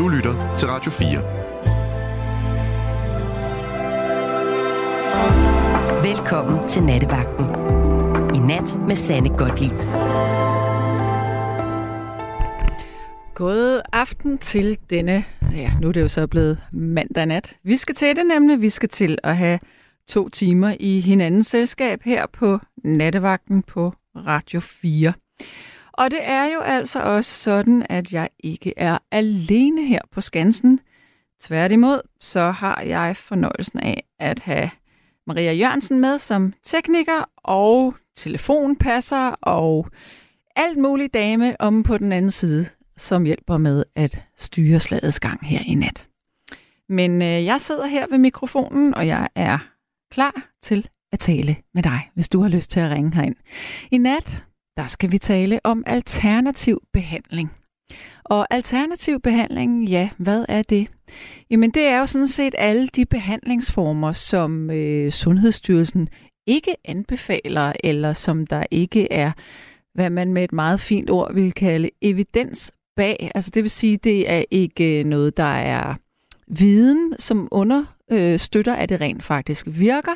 Du lytter til Radio 4. Velkommen til Nattevagten. I nat med Sanne Godtlip. God aften til denne, ja, nu er det jo så blevet mandag nat. Vi skal til det nemlig, vi skal til at have to timer i hinandens selskab her på Nattevagten på Radio 4. Og det er jo altså også sådan, at jeg ikke er alene her på Skansen. Tværtimod, så har jeg fornøjelsen af at have Maria Jørgensen med som tekniker og telefonpasser og alt muligt dame om på den anden side, som hjælper med at styre slagets gang her i nat. Men øh, jeg sidder her ved mikrofonen, og jeg er klar til at tale med dig, hvis du har lyst til at ringe herind. I nat, der skal vi tale om alternativ behandling. Og alternativ behandling, ja, hvad er det? Jamen det er jo sådan set alle de behandlingsformer, som øh, Sundhedsstyrelsen ikke anbefaler, eller som der ikke er, hvad man med et meget fint ord vil kalde evidens bag. Altså det vil sige, det er ikke øh, noget, der er viden, som understøtter, øh, at det rent faktisk virker.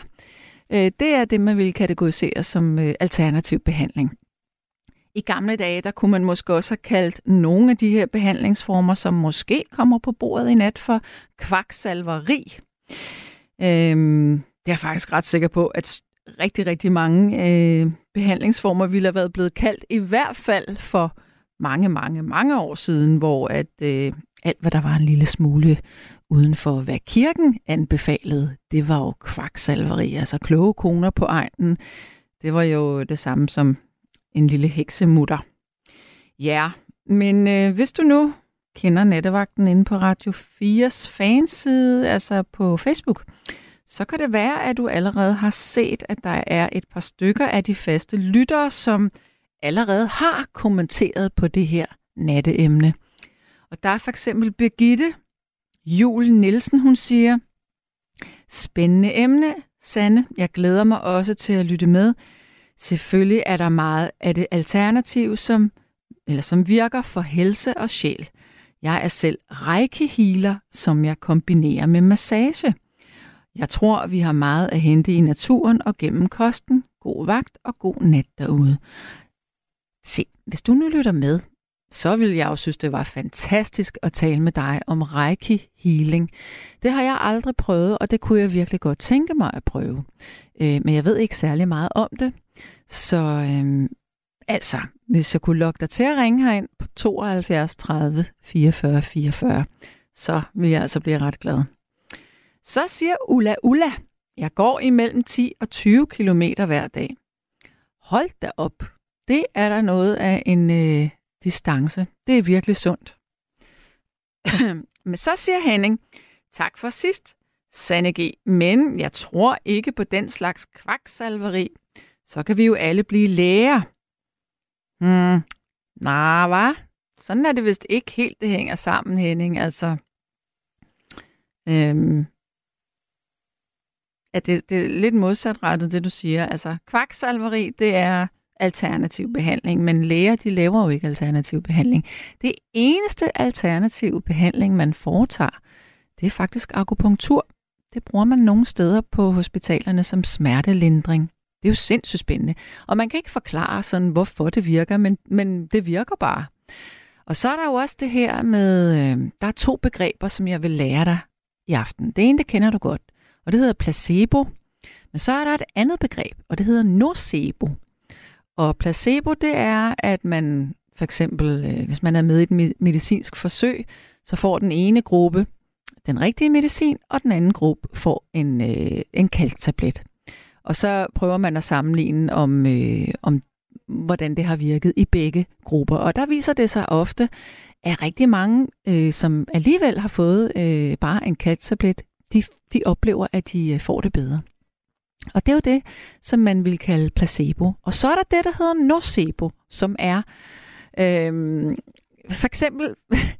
Øh, det er det, man vil kategorisere som alternativ behandling. I gamle dage, der kunne man måske også have kaldt nogle af de her behandlingsformer, som måske kommer på bordet i nat for kvaksalveri. Øhm, det er jeg faktisk ret sikker på, at rigtig, rigtig mange øh, behandlingsformer ville have været blevet kaldt, i hvert fald for mange, mange, mange år siden, hvor at øh, alt, hvad der var en lille smule uden for, hvad kirken anbefalede, det var jo kvaksalveri, altså kloge koner på egnen. Det var jo det samme som en lille heksemutter. Ja, men øh, hvis du nu kender nattevagten inde på Radio 4's fanside, altså på Facebook, så kan det være, at du allerede har set, at der er et par stykker af de faste lyttere, som allerede har kommenteret på det her natteemne. Og der er for eksempel Birgitte Jul Nielsen, hun siger, spændende emne, Sanne. Jeg glæder mig også til at lytte med. Selvfølgelig er der meget af det alternativ, som, eller som virker for helse og sjæl. Jeg er selv reiki-healer, som jeg kombinerer med massage. Jeg tror, vi har meget at hente i naturen og gennem kosten. God vagt og god nat derude. Se, hvis du nu lytter med, så vil jeg jo synes, det var fantastisk at tale med dig om Reiki Healing. Det har jeg aldrig prøvet, og det kunne jeg virkelig godt tænke mig at prøve. Øh, men jeg ved ikke særlig meget om det. Så øh, altså, hvis jeg kunne lokke dig til at ringe herind på 72 30 44 44, så vil jeg altså blive ret glad. Så siger Ulla Ulla, jeg går imellem 10 og 20 kilometer hver dag. Hold da op. Det er der noget af en øh, distance. Det er virkelig sundt. Men så siger Henning, tak for sidst, Sanne G. Men jeg tror ikke på den slags kvaksalveri. Så kan vi jo alle blive læger. Hmm, nej, hvad? Sådan er det vist ikke helt, det hænger sammen, Henning. Altså, øhm, at det, det er lidt modsatrettet, det du siger. Altså, kvaksalveri, det er alternativ behandling, men læger, de laver jo ikke alternativ behandling. Det eneste alternativ behandling, man foretager, det er faktisk akupunktur. Det bruger man nogle steder på hospitalerne som smertelindring. Det er jo sindssygt spændende. Og man kan ikke forklare sådan, hvorfor det virker, men, men det virker bare. Og så er der jo også det her med, øh, der er to begreber, som jeg vil lære dig i aften. Det ene, det kender du godt, og det hedder placebo. Men så er der et andet begreb, og det hedder nocebo. Og placebo, det er, at man for eksempel, øh, hvis man er med i et medicinsk forsøg, så får den ene gruppe den rigtige medicin, og den anden gruppe får en, øh, en kalktablet. Og så prøver man at sammenligne om, øh, om, hvordan det har virket i begge grupper. Og der viser det sig ofte, at rigtig mange, øh, som alligevel har fået øh, bare en kalktablet, de, de oplever, at de øh, får det bedre. Og det er jo det, som man vil kalde placebo. Og så er der det, der hedder nocebo, som er øh, for eksempel,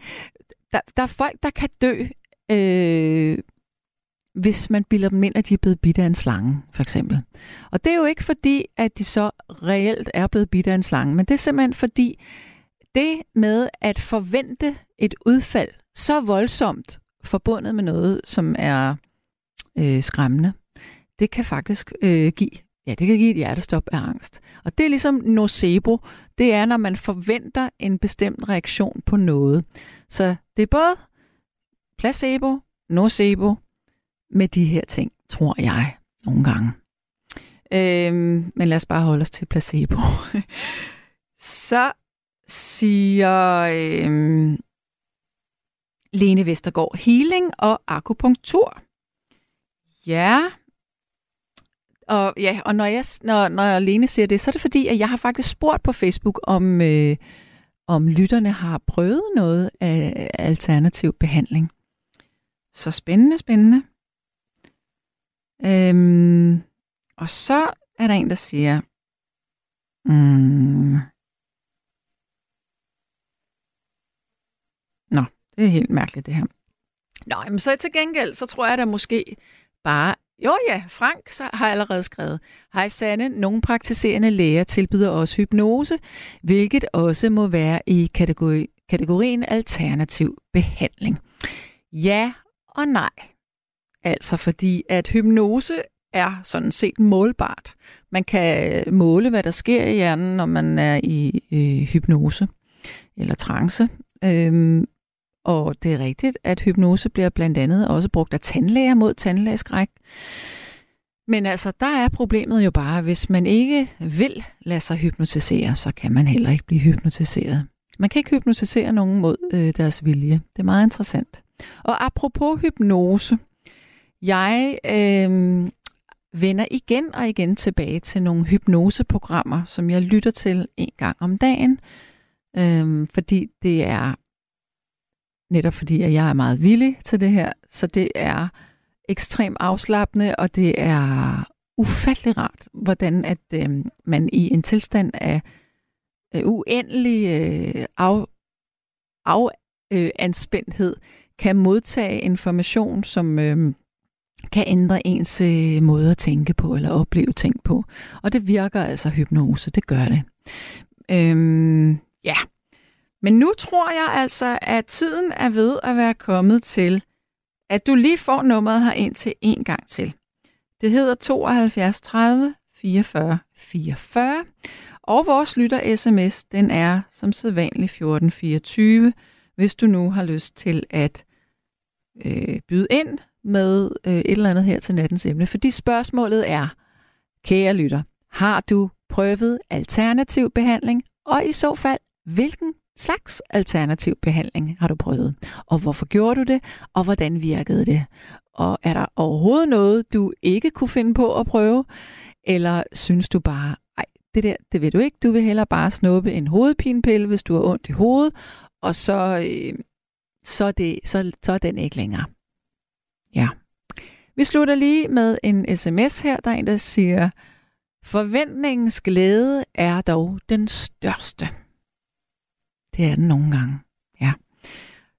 der, der er folk, der kan dø, øh, hvis man bilder dem ind, at de er blevet bidt af en slange, for eksempel. Og det er jo ikke fordi, at de så reelt er blevet bidt af en slange, men det er simpelthen fordi, det med at forvente et udfald så voldsomt forbundet med noget, som er øh, skræmmende, det kan faktisk øh, give Ja, det kan give et hjertestop af angst. Og det er ligesom nocebo. Det er, når man forventer en bestemt reaktion på noget. Så det er både placebo, nocebo med de her ting, tror jeg nogle gange. Øhm, men lad os bare holde os til placebo. Så siger øhm, Lene Vestergaard healing og akupunktur. Ja, og, ja, og når, jeg, når, når Lene siger det, så er det fordi, at jeg har faktisk spurgt på Facebook, om, øh, om lytterne har prøvet noget af alternativ behandling. Så spændende, spændende. Øhm, og så er der en, der siger, mm, Nå, det er helt mærkeligt det her. Nå, men så til gengæld, så tror jeg da måske bare, jo ja, Frank så har allerede skrevet. Hej Sanne, nogle praktiserende læger tilbyder også hypnose, hvilket også må være i kategori, kategorien alternativ behandling. Ja og nej. Altså fordi, at hypnose er sådan set målbart. Man kan øh, måle, hvad der sker i hjernen, når man er i øh, hypnose eller trance. Øhm, og det er rigtigt, at hypnose bliver blandt andet også brugt af tandlæger mod tandlægeskræk. Men altså, der er problemet jo bare, hvis man ikke vil lade sig hypnotisere, så kan man heller ikke blive hypnotiseret. Man kan ikke hypnotisere nogen mod øh, deres vilje. Det er meget interessant. Og apropos hypnose, jeg øh, vender igen og igen tilbage til nogle hypnoseprogrammer, som jeg lytter til en gang om dagen, øh, fordi det er netop fordi, at jeg er meget villig til det her. Så det er ekstremt afslappende, og det er ufattelig rart, hvordan at øh, man i en tilstand af øh, uendelig øh, af, af øh, anspændthed kan modtage information, som øh, kan ændre ens øh, måde at tænke på eller opleve ting på. Og det virker altså hypnose, det gør det. Øh, ja, men nu tror jeg altså, at tiden er ved at være kommet til, at du lige får nummeret her ind til en gang til. Det hedder 72 30 44 44, og vores lytter sms, den er som sædvanligt 1424, hvis du nu har lyst til at øh, byde ind med øh, et eller andet her til nattens emne. Fordi spørgsmålet er, kære lytter, har du prøvet alternativ behandling, og i så fald, hvilken slags alternativ behandling har du prøvet? Og hvorfor gjorde du det? Og hvordan virkede det? Og er der overhovedet noget, du ikke kunne finde på at prøve? Eller synes du bare, ej, det der, det vil du ikke. Du vil hellere bare snuppe en hovedpinepille, hvis du har ondt i hovedet, og så, øh, så, det, så, så er den ikke længere. Ja. Vi slutter lige med en sms her. Der er en, der siger, forventningens glæde er dog den største. Det er den nogle gange, ja.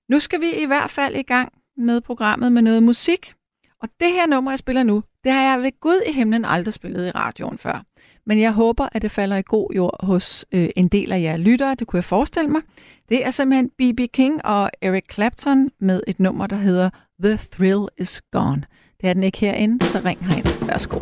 Nu skal vi i hvert fald i gang med programmet med noget musik. Og det her nummer, jeg spiller nu, det har jeg ved Gud i himlen aldrig spillet i radioen før. Men jeg håber, at det falder i god jord hos øh, en del af jer lyttere. Det kunne jeg forestille mig. Det er simpelthen B.B. King og Eric Clapton med et nummer, der hedder The Thrill Is Gone. Det er den ikke herinde, så ring herind. Værsgo.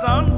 sun.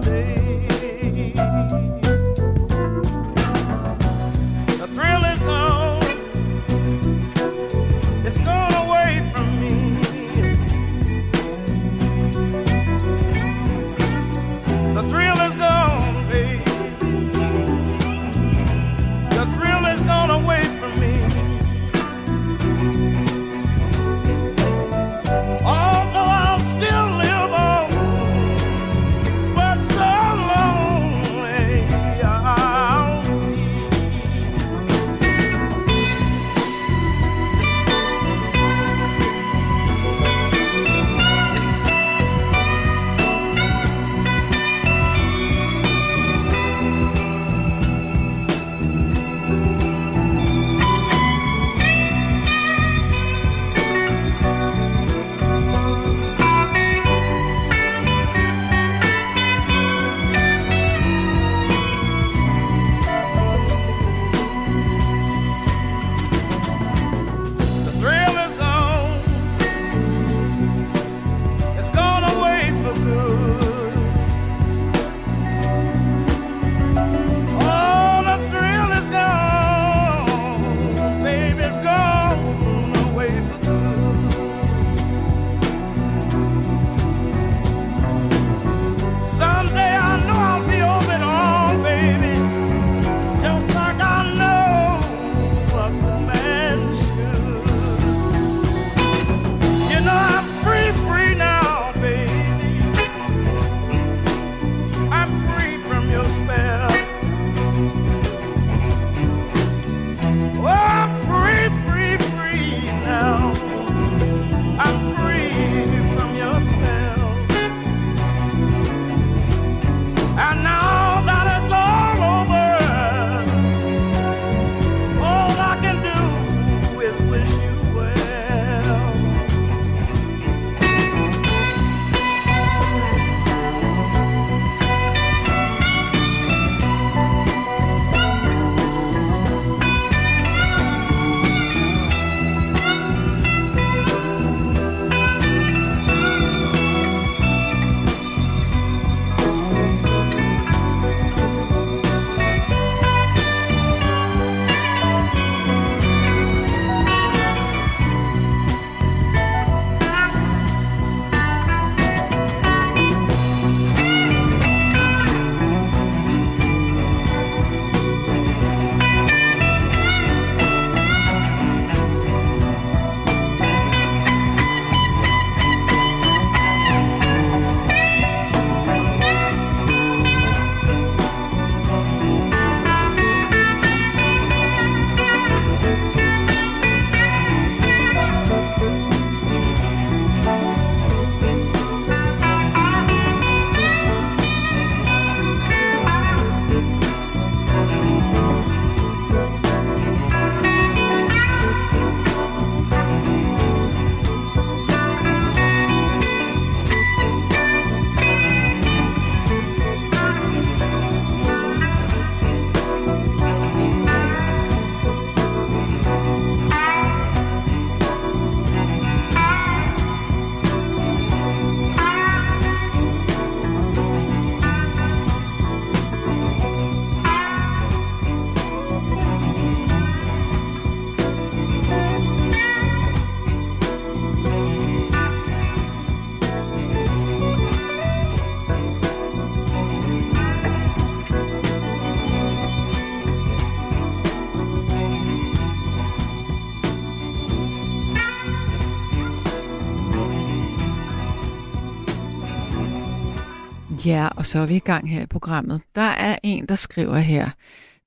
Ja, og så er vi i gang her i programmet. Der er en, der skriver her.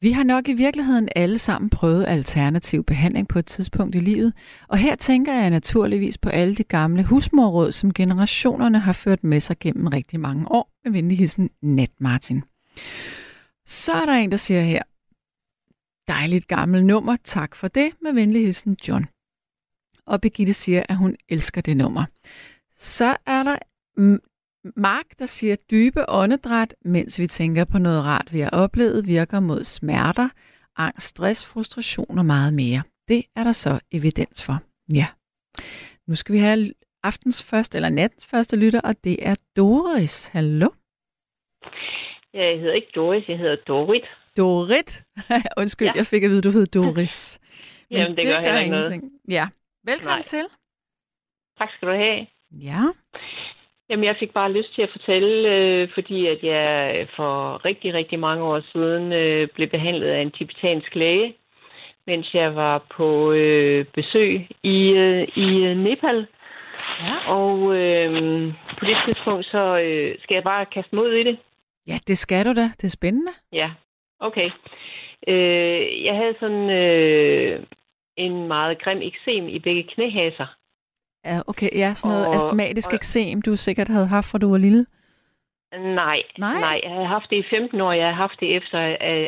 Vi har nok i virkeligheden alle sammen prøvet alternativ behandling på et tidspunkt i livet, og her tænker jeg naturligvis på alle de gamle husmorråd, som generationerne har ført med sig gennem rigtig mange år, med venlig hilsen Nat Martin. Så er der en, der siger her, dejligt gammelt nummer, tak for det, med venlig hilsen John. Og Birgitte siger, at hun elsker det nummer. Så er der mm, Mark, der siger dybe åndedræt, mens vi tænker på noget rart, vi har oplevet, virker mod smerter, angst, stress, frustration og meget mere. Det er der så evidens for. Ja. Nu skal vi have aftens første, eller nattens første lytter, og det er Doris. Hallo? Jeg hedder ikke Doris, jeg hedder Dorit. Dorit? Undskyld, ja. jeg fik at vide, du hed Doris. Men Jamen, det, det gør heller ikke ingenting. noget. Ja. Velkommen Nej. til. Tak skal du have. Ja. Jamen, jeg fik bare lyst til at fortælle, øh, fordi at jeg for rigtig, rigtig mange år siden øh, blev behandlet af en tibetansk læge, mens jeg var på øh, besøg i, øh, i øh, Nepal. Ja. Og øh, på det tidspunkt, så øh, skal jeg bare kaste mod i det. Ja, det skal du da. Det er spændende. Ja, okay. Øh, jeg havde sådan øh, en meget grim eksem i begge knæhaser. Ja, okay. Ja, sådan noget og, astmatisk og, eksem, du sikkert havde haft, fra du var lille. Nej, nej, nej. Jeg har haft det i 15 år. Jeg har haft det efter,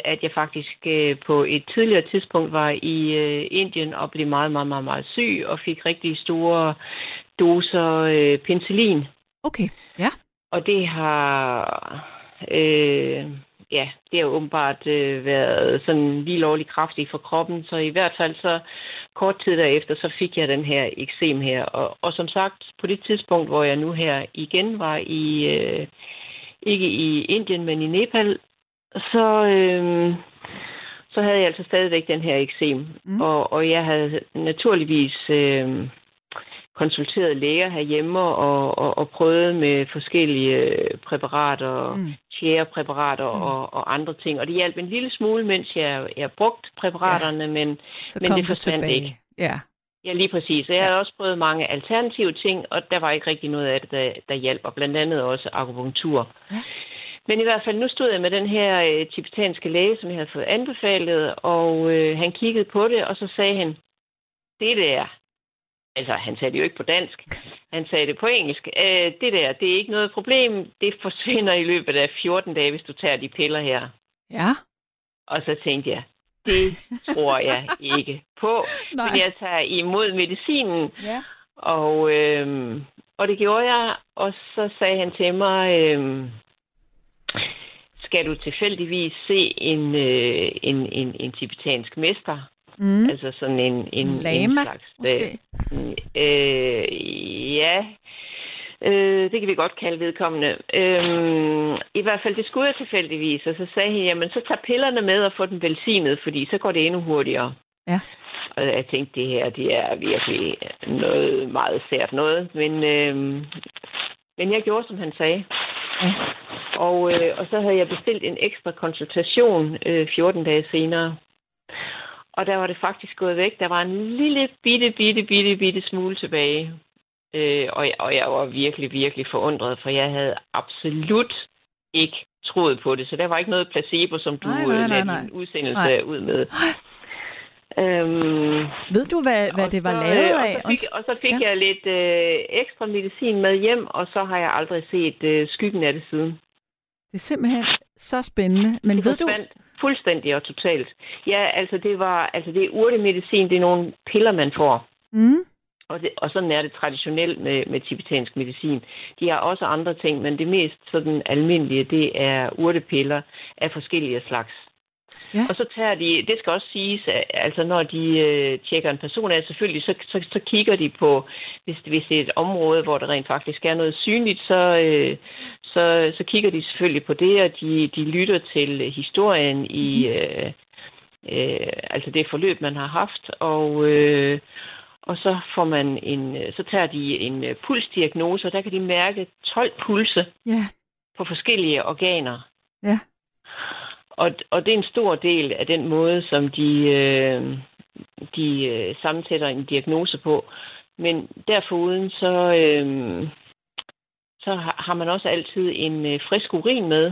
at jeg faktisk øh, på et tidligere tidspunkt var i øh, Indien og blev meget, meget, meget, meget syg og fik rigtig store doser øh, penicillin. Okay, ja. Og det har... Øh, ja, det har åbenbart øh, været sådan lige lovligt kraftigt for kroppen, så i hvert fald så kort tid derefter, så fik jeg den her eksem her. Og, og som sagt, på det tidspunkt, hvor jeg nu her igen var i, øh, ikke i Indien, men i Nepal, så, øh, så havde jeg altså stadigvæk den her eksem. Mm. Og, og jeg havde naturligvis øh, konsulteret læger herhjemme og, og, og prøvet med forskellige præparater, mm. tjærepræparater mm. og, og andre ting. Og det hjalp en lille smule, mens jeg, jeg brugte præparaterne, ja. men, men det forsvandt ikke. Ja. Ja, lige præcis. jeg ja. har også prøvet mange alternative ting, og der var ikke rigtig noget af det, der, der hjalp, og blandt andet også akupunktur. Ja. Men i hvert fald, nu stod jeg med den her øh, tibetanske læge, som jeg havde fået anbefalet, og øh, han kiggede på det, og så sagde han, det der, altså han sagde det jo ikke på dansk, han sagde det på engelsk, øh, det der, det er ikke noget problem, det forsvinder i løbet af 14 dage, hvis du tager de piller her. Ja. Og så tænkte jeg, det tror jeg ikke på. Nej. Men jeg tager imod medicinen. Ja. Og, øh, og det gjorde jeg, og så sagde han til mig, øh, skal du tilfældigvis se en, øh, en, en, en tibetansk mester? Mm. Altså sådan en, en, Lama, en slags... Måske? Øh, ja, Øh, det kan vi godt kalde vedkommende. Øh, I hvert fald, det skulle jeg tilfældigvis. Og så sagde han, jamen så tag pillerne med og få den velsignet, fordi så går det endnu hurtigere. Ja. Og jeg tænkte, det her, det er virkelig noget meget sært noget. Men, øh, men jeg gjorde, som han sagde. Ja. Og, øh, og så havde jeg bestilt en ekstra konsultation øh, 14 dage senere. Og der var det faktisk gået væk. Der var en lille bitte, bitte, bitte, bitte smule tilbage. Øh, og, og jeg var virkelig, virkelig forundret, for jeg havde absolut ikke troet på det. Så der var ikke noget placebo, som du nej, nej, øh, nej, nej. en udsendelse nej. ud med. Øhm, Ved du, hvad, hvad det var så, lavet af? Og så fik, og så fik ja. jeg lidt øh, ekstra medicin med hjem, og så har jeg aldrig set øh, skyggen af det siden. Det er simpelthen så spændende. Men ved du... Fuldstændig og totalt. Ja, altså det var, altså det er urtemedicin, det er nogle piller, man får. Mm. Og, det, og sådan er det traditionelt med, med tibetansk medicin. De har også andre ting, men det mest sådan almindelige, det er urtepiller af forskellige slags. Ja. Og så tager de, det skal også siges, altså når de øh, tjekker en person af, selvfølgelig, så, så, så kigger de på, hvis, hvis det er et område, hvor der rent faktisk er noget synligt, så, øh, så, så kigger de selvfølgelig på det, og de, de lytter til historien i, mhm. øh, øh, altså det forløb, man har haft, og, øh, og så får man en, så tager de en pulsdiagnose, og der kan de mærke 12 pulse ja. på forskellige organer. Ja. Og, og det er en stor del af den måde, som de, øh, de øh, sammensætter en diagnose på. Men derforuden så, øh, så har, har man også altid en øh, frisk urin med,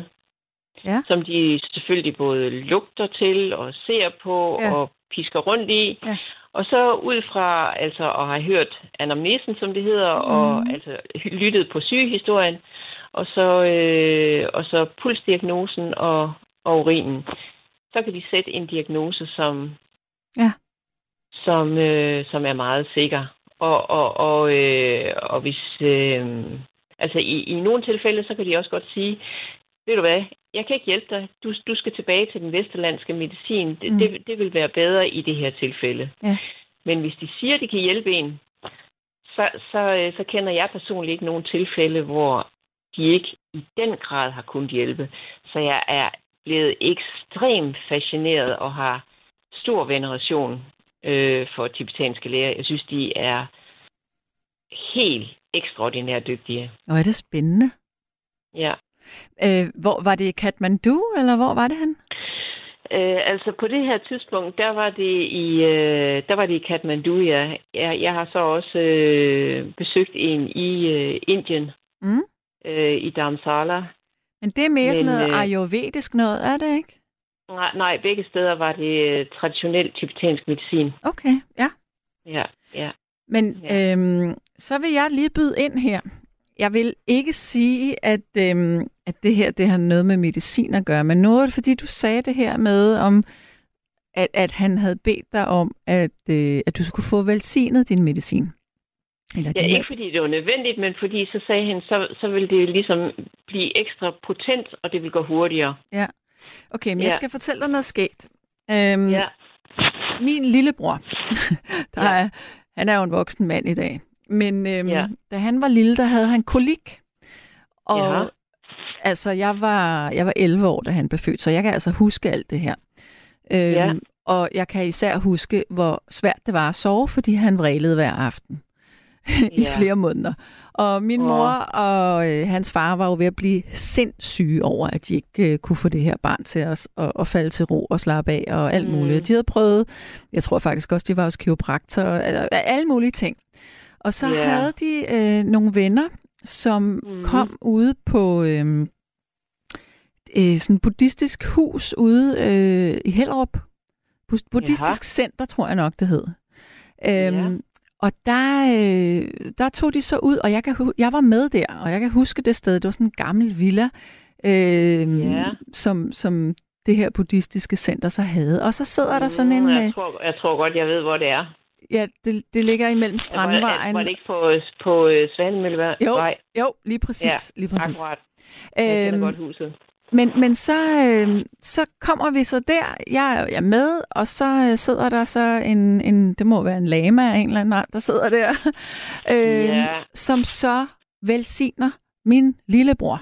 Ja. som de selvfølgelig både lugter til og ser på Ja. og pisker rundt i. Ja. Og så ud fra altså at have hørt anamnesen, som det hedder, mm. og altså lyttet på sygehistorien, og så, øh, og så pulsdiagnosen og, og urinen, så kan de sætte en diagnose, som, Ja. som, øh, som er meget sikker. Og, og, og, øh, og hvis, øh, altså i, i nogle tilfælde, så kan de også godt sige, ved du hvad, jeg kan ikke hjælpe dig. Du, du skal tilbage til den vesterlandske medicin. Det, Mm. det, det vil være bedre i det her tilfælde. Ja. Men hvis de siger, at de kan hjælpe en, så, så, øh, så kender jeg personligt ikke nogen tilfælde, hvor de ikke i den grad har kunnet hjælpe. Så jeg er blevet ekstremt fascineret og har stor veneration øh, for tibetanske læger. Jeg synes, de er helt ekstraordinært dygtige. Og er det spændende. Ja. Øh, hvor var det i Kathmandu, eller hvor var det han? Øh, altså på det her tidspunkt, der var det i, øh, der var det i Kathmandu, ja. Jeg, jeg har så også øh, besøgt en i øh, Indien, Mm. øh, i Dharamsala. Men det er mere Men, sådan noget øh, ayurvedisk noget, er det ikke? Nej, nej, begge steder var det øh, traditionel tibetansk medicin. Okay, ja. Ja, ja. Men Ja. øhm, så vil jeg lige byde ind her. Jeg vil ikke sige, at, øhm, at det her det har noget med medicin at gøre, men noget, fordi du sagde det her med, om, at, at han havde bedt dig om, at, øh, at du skulle få velsignet din medicin. Eller Ja, ikke fordi det var nødvendigt, men fordi så sagde han, så, så vil det ligesom blive ekstra potent, og det vil gå hurtigere. Okay, men ja. Ja. jeg skal fortælle dig noget skægt. Øhm, Ja, Min lillebror, der Ja. er, han er jo en voksen mand i dag, men øhm, Ja. da han var lille, der havde han kolik. Og Jaha. altså, jeg var, jeg var 11 år, da han blev født, så jeg kan altså huske alt det her. Øhm, Ja. Og jeg kan især huske, hvor svært det var at sove, fordi han vrælede hver aften i flere måneder. Og min mor og øh, hans far var jo ved at blive sindssyge over, at de ikke øh, kunne få det her barn til os at, at falde til ro og slappe af og alt Mm. muligt. De havde prøvet, jeg tror faktisk også, de var hos kiropraktor, eller alle mulige ting. Og så Ja. havde de øh, nogle venner, som Mhm. kom ude på øh, øh, sådan buddhistisk hus ude øh, i Hellerup. Buddhistisk center, tror jeg nok, det hed. Øhm, Og der, øh, der tog de så ud, og jeg, kan, jeg var med der, og jeg kan huske det sted. Det var sådan en gammel villa, øh, Ja. som, som det her buddhistiske center så havde. Og så sidder der sådan en... Mm, Øh, Jeg tror, jeg tror godt, jeg ved, hvor det er. ja, det, det ligger imellem Var, Strandvejen. var det ikke på, på øh, Svanemøllevej? Jo, jo, lige præcis. Ja, lige præcis. akkurat. Jeg Øhm, godt huset. Men, men så, øh, så kommer vi så der, jeg, jeg er med, og så øh, sidder der så en, en, det må være en lama af en eller anden art, der sidder der, øh, Ja. som så velsigner min lillebror.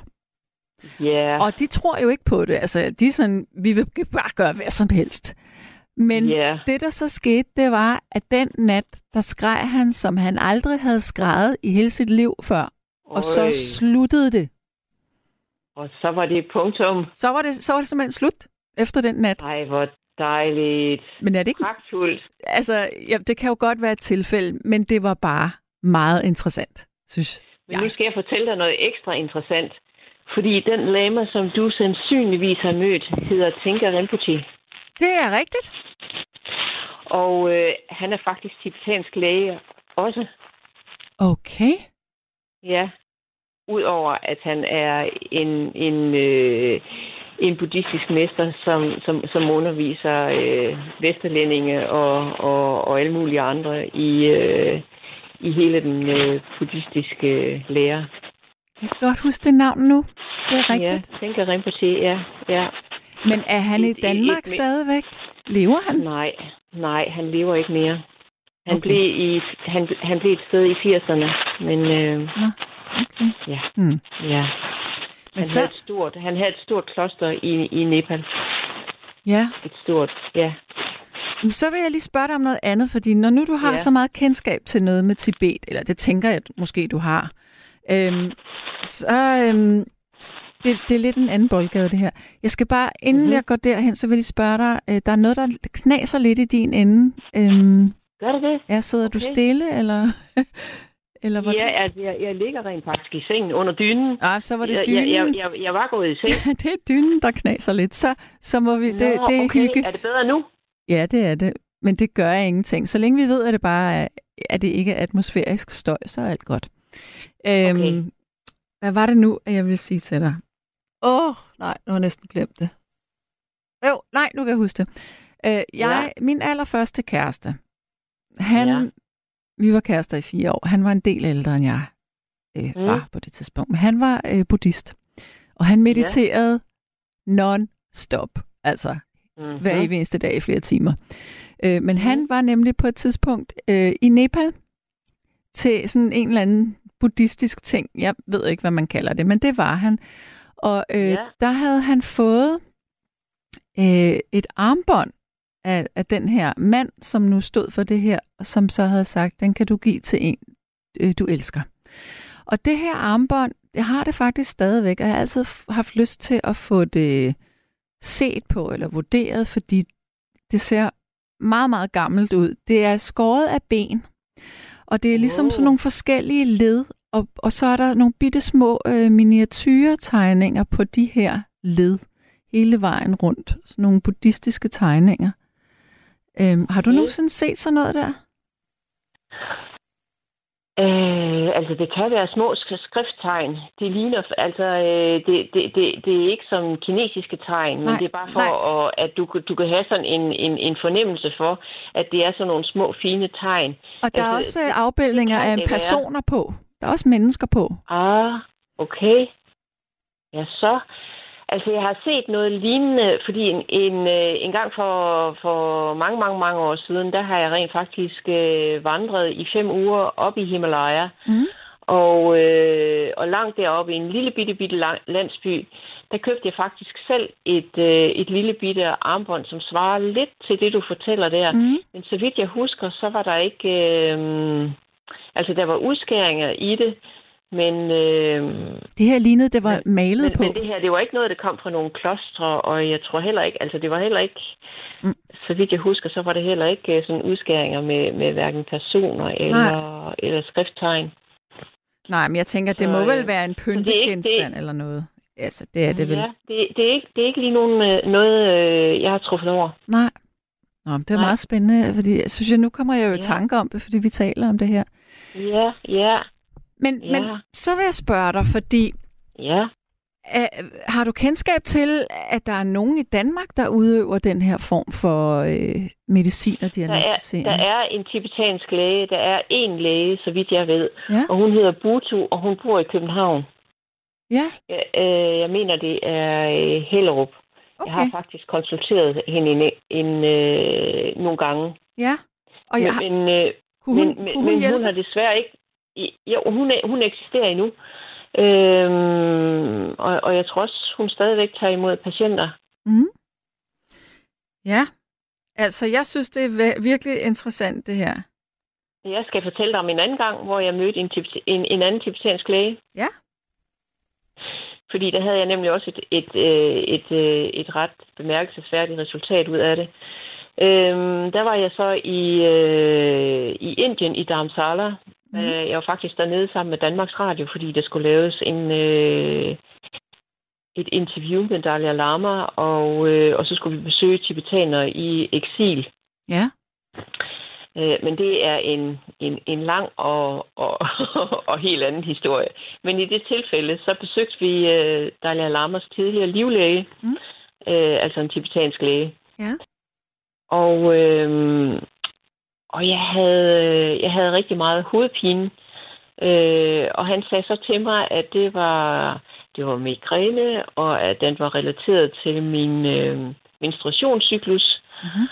Ja, Og de tror jo ikke på det, altså de er sådan, vi vil bare gøre hvad som helst. Men ja. det, der så skete, det var, at den nat, der skreg han, som han aldrig havde skrejet i hele sit liv før. Og så sluttede det. Og så var det punktum. Så var det, så var det simpelthen slut efter den nat. Ej, hvor dejligt. Men er det ikke Pragtfuldt. Altså, ja, det kan jo godt være et tilfælde, men det var bare meget interessant, synes Men jeg. nu skal jeg fortælle dig noget ekstra interessant. Fordi den lama, som du sandsynligvis har mødt, hedder Tinka Rinpoche. Det er rigtigt. Og øh, han er faktisk tibetansk læge også. Okay. Ja. Udover at han er en, en, øh, en buddhistisk mester, som, som, som underviser øh, vesterlændinge og, og, og alle mulige andre i, øh, i hele den øh, buddhistiske lære. Jeg kan godt huske det navn nu. Det er rigtigt. Ja, Tinka Rinpoche, ja. ja. Men er han i Et- et- Danmark et- stadigvæk? Lever han? Nej, nej, han lever ikke mere. Han, Okay. blev, i, han, han blev et sted i 80'erne, men øh, Okay. Ja, Hmm. ja. Men Han, så, havde et stort, han havde et stort kloster i, i Nepal. ja. Et stort, ja. Men så vil jeg lige spørge dig om noget andet, fordi når nu du har ja. Så meget kendskab til noget med Tibet, eller det tænker jeg måske, du har, øhm, så øhm, det, det er lidt en anden boldgade, det her. Jeg skal bare, inden mm-hmm. Mhm. jeg går derhen, så vil jeg spørge dig, øh, der er noget, der knaser lidt i din ende. Øhm, Gør det det? ja, sidder okay. du stille, eller, Eller hvordan? Ja, altså, jeg, jeg ligger rent faktisk i sengen under dynen. Ah, så var det dynen. Jeg, jeg, jeg, jeg var gået i seng. det er dynen, der knaser lidt. Så, så må vi... Nå, det, det er okay. hygge. Er det bedre nu? Ja, det er det. Men det gør ingenting. Så længe vi ved, at det bare er, at det ikke er atmosfærisk støj, så er alt godt. Øhm, okay. Hvad var det nu, at jeg ville sige til dig? Åh, oh, nej, nu har jeg næsten glemt det. Jo, nej, nu kan jeg huske det. Øh, jeg, ja. Min allerførste kæreste, han, ja. Vi var kærester i fire år. Han var en del ældre end jeg øh, mm. var på det tidspunkt. Men han var øh, buddhist, og han mediterede ja. non-stop. Altså mm-hmm. hver eneste dag i flere timer. Øh, men mm. han var nemlig på et tidspunkt øh, i Nepal til sådan en eller anden buddhistisk ting. Jeg ved ikke, hvad man kalder det, men det var han. Og øh, ja. der havde han fået øh, et armbånd af, af den her mand, som nu stod for det her, som så havde sagt, den kan du give til en, øh, du elsker. Og det her armbånd, jeg har det faktisk stadigvæk, og jeg har altid haft lyst til at få det set på eller vurderet, fordi det ser meget, meget gammelt ud. Det er skåret af ben, og det er ligesom oh. sådan nogle forskellige led, og, og så er der nogle bitte små øh, miniatyrtegninger på de her led hele vejen rundt. Sådan nogle buddhistiske tegninger. Øhm, har du okay. nogensinde set sådan noget der? Øh, altså, det kan være små skrifttegn. Det ligner, altså, øh, det, det, det, det er ikke som kinesiske tegn, nej, men det er bare for, at, at du, du kan have sådan en, en, en fornemmelse for, at det er sådan nogle små, fine tegn. Og der altså, er også afbildninger af personer være. på. Der er også mennesker på. Ah, okay. Ja, så. Altså, jeg har set noget lignende, fordi en, en, øh, en gang for, for mange, mange, mange år siden, der har jeg rent faktisk øh, vandret i fem uger op i Himalaya. Mm. Og, øh, og langt deroppe i en lille bitte, bitte landsby, der købte jeg faktisk selv et, øh, et lille bitte armbånd, som svarer lidt til det, du fortæller der. Mm. Men så vidt jeg husker, så var der ikke... Øh, altså, der var udskæringer i det, men... Øh, det her lignede, det var men, malet men, på. Men det her, det var ikke noget, der kom fra nogle klostre, og jeg tror heller ikke, altså det var heller ikke, mm. så vidt jeg husker, så var det heller ikke øh, sådan udskæringer med, med hverken personer eller, eller skrifttegn. Nej, men jeg tænker, det så, må vel øh, være en pyntegenstand eller noget. Altså, det er det vel. Ja, det, det, er ikke, det er ikke lige nogen, øh, noget, jeg har truffet over. Nej. Nå, det er Nej. meget spændende, fordi jeg synes, jeg, nu kommer jeg jo i ja. tanke om det, fordi vi taler om det her. Ja, ja. Men, ja. men så vil jeg spørge dig, fordi ja. er, har du kendskab til, at der er nogen i Danmark, der udøver den her form for øh, medicin og diagnostisering? Der er, der er en tibetansk læge. Der er en læge, så vidt jeg ved. Ja. Og hun hedder Butu, og hun bor i København. Ja. Jeg, øh, jeg mener, det er øh, Hellerup. Okay. Jeg har faktisk konsulteret hende en, en, øh, nogle gange. Ja. Og jeg men, men, øh, kunne hun, men, kunne hun, men hun har desværre ikke jo, hun, hun eksisterer endnu. Øhm, og, og jeg tror også, hun stadigvæk tager imod patienter. Mm. Ja, altså jeg synes, det er virkelig interessant det her. Jeg skal fortælle dig om en anden gang, hvor jeg mødte en, en, en anden tibetansk læge. Ja. Fordi der havde jeg nemlig også et, et, et, et, øh, et ret bemærkelsesværdigt resultat ud af det. Øhm, der var jeg så i, øh, i Indien, i Dharamsala, Mm. Øh, jeg var faktisk dernede sammen med Danmarks Radio, fordi der skulle laves en, øh, et interview med Dalai Lama, og, øh, og så skulle vi besøge tibetanere i eksil. Ja. Øh, men det er en, en, en lang og, og, og helt anden historie. Men i det tilfælde, så besøgte vi øh, Dalai Lamas tidligere livlæge, mm. øh, altså en tibetansk læge. Ja. Og øh, og jeg havde, jeg havde rigtig meget hovedpine. Øh, og han sagde så til mig, at det var, det var migræne, og at den var relateret til min øh, menstruationscyklus. Mm-hmm.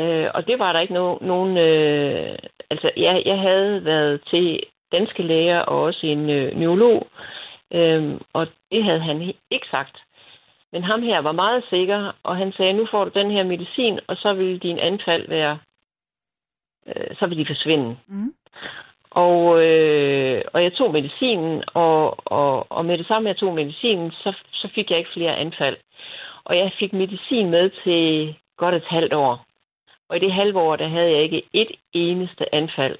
Øh, og det var der ikke no, nogen... Øh, altså, jeg, jeg havde været til danske læger og også en øh, neurolog, øh, og det havde han ikke sagt. Men ham her var meget sikker, og han sagde, nu får du den her medicin, og så vil din anfald være øh, så vil de forsvinde. Mm. Og, øh, og jeg tog medicinen, og, og, og med det samme, jeg tog medicinen, så, så fik jeg ikke flere anfald. Og jeg fik medicin med til godt et halvt år. Og i det halve år, der havde jeg ikke et eneste anfald.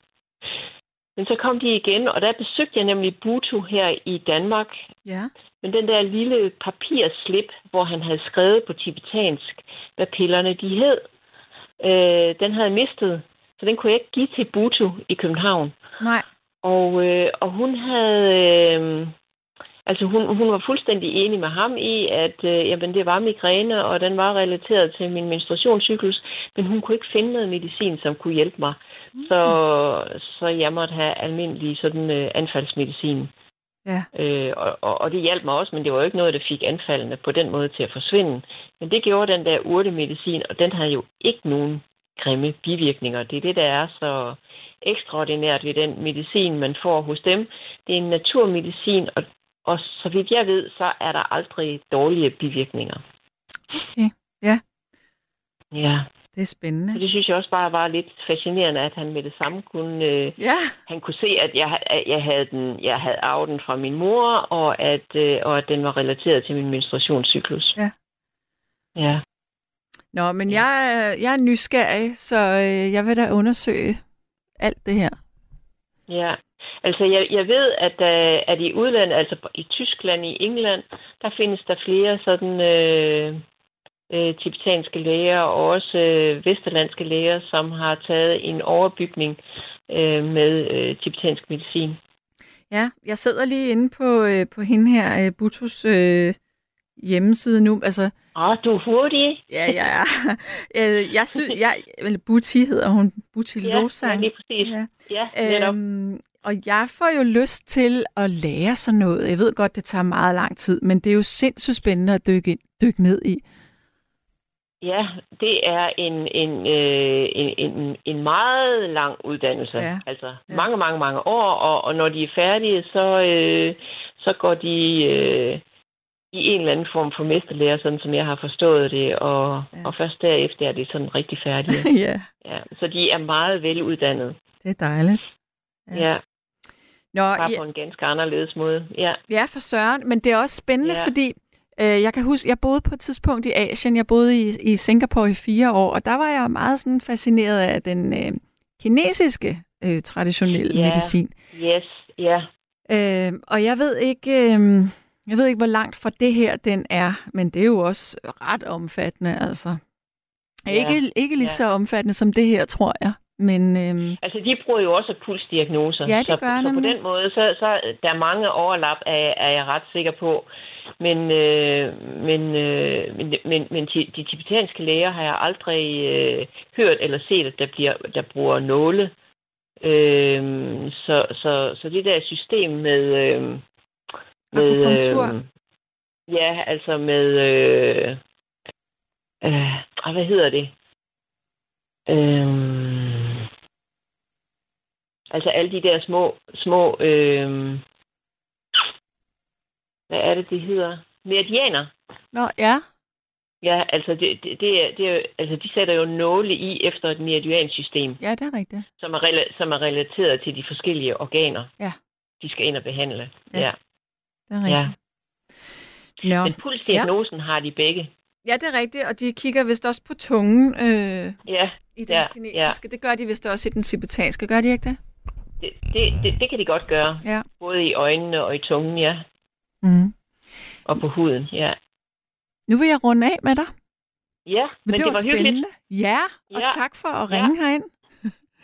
Men så kom de igen, og der besøgte jeg nemlig Butu her i Danmark. Ja. Men den der lille papirslip, hvor han havde skrevet på tibetansk, hvad pillerne de hed, øh, den havde mistet. Så den kunne jeg ikke give til Butu i København. Nej. Og, øh, og hun havde... Øh, altså hun, hun var fuldstændig enig med ham i, at øh, jamen, det var migræne, og den var relateret til min menstruationscyklus, men hun kunne ikke finde noget medicin, som kunne hjælpe mig. Mm. Så, så jeg måtte have almindelig sådan øh, anfaldsmedicin. Ja. Øh, og, og, og det hjalp mig også, men det var jo ikke noget, der fik anfaldene på den måde til at forsvinde. Men det gjorde den der urtemedicin, og den havde jo ikke nogen grimme bivirkninger. Det er det, der er så ekstraordinært ved den medicin, man får hos dem. Det er en naturmedicin, og, og så vidt jeg ved, så er der aldrig dårlige bivirkninger. Okay, ja. Ja. Det er spændende. Så det synes jeg også bare var lidt fascinerende, at han med det samme kunne, øh, ja. han kunne se, at jeg, jeg havde den, jeg havde arvet den fra min mor, og at, øh, og at den var relateret til min menstruationscyklus. Ja. Ja. Nå, men ja. jeg, er, jeg er nysgerrig, så øh, jeg vil da undersøge alt det her. Ja, altså jeg, jeg ved, at, uh, at i udlandet, altså i Tyskland, i England, der findes der flere sådan øh, øh, tibetanske læger og også øh, vesterlandske læger, som har taget en overbygning øh, med øh, tibetansk medicin. Ja, jeg sidder lige inde på, øh, på hende her, øh, Butus øh, hjemmeside nu. Altså, Åh, du er hurtig. Ja, ja, ja. Øh, jeg synes, jeg, eller Buti hedder hun, Buti Ja, Losang. ja, lige præcis. Ja. Ja, netop. Øhm, og jeg får jo lyst til at lære sådan noget. Jeg ved godt, det tager meget lang tid, men det er jo sindssygt spændende at dykke, ind, dykke ned i. Ja, det er en, en, øh, en, en, en meget lang uddannelse. Ja. Altså Ja. mange, mange, mange år. Og, og når de er færdige, så, øh, så går de øh, i en eller anden form for mesterlærer, sådan som jeg har forstået det. Og, Ja. og først derefter er de sådan rigtig færdige. ja, ja. Så de er meget veluddannede. det er dejligt. Ja. Ja. ja. Nå, Bare ja, på en ganske anderledes måde. Ja. ja, for søren. Men det er også spændende, Ja. fordi øh, jeg kan huske, jeg boede på et tidspunkt i Asien. Jeg boede i, i Singapore i fire år, og der var jeg meget sådan fascineret af den øh, kinesiske øh, traditionelle Ja. medicin. Yes. Ja. Øh, og jeg ved ikke, øh, jeg ved ikke, hvor langt fra det her den er, men det er jo også ret omfattende, altså. Ja. Ikke, ikke lige Ja. så omfattende som det her, tror jeg. Men øh, Altså, de bruger jo også pulsdiagnoser. Ja, det så, gør så på nemlig. den måde, så, så der er mange overlap, er, er jeg ret sikker på. Men, øh, men, øh, men, men, men de, de tibetanske læger har jeg aldrig øh, hørt eller set, at der, bliver, der bruger nåle. Øh, så, så, så det der system med... Øh, med Akupunktur? Øh, ja, altså med... Øh, øh, ah, hvad hedder det? Øh, altså alle de der små, små øh, hvad er det, de hedder? Meridianer. nå, ja, Ja, altså, det, det, det, er, det altså de sætter jo nåle i efter et meridiansystem, ja, det er rigtigt. som er, som er relateret til de forskellige organer, Ja. de skal ind og behandle. Ja. Ja. Det er rigtigt. Ja. Nå. Men pulsdiagnosen ja. har de begge. Ja, det er rigtigt, og de kigger vist også på tungen øh, Ja, i den Ja, kinesiske. Det gør de vist også i den tibetanske, gør de ikke det? det, det, det, det kan de godt gøre. Ja. Både i øjnene og i tungen, ja. Mm. Og på huden, ja. Nu vil jeg runde af med dig. Ja, men, Men det, det var, var spændende. hyggeligt. Ja, og Ja. tak for at Ja. ringe herind.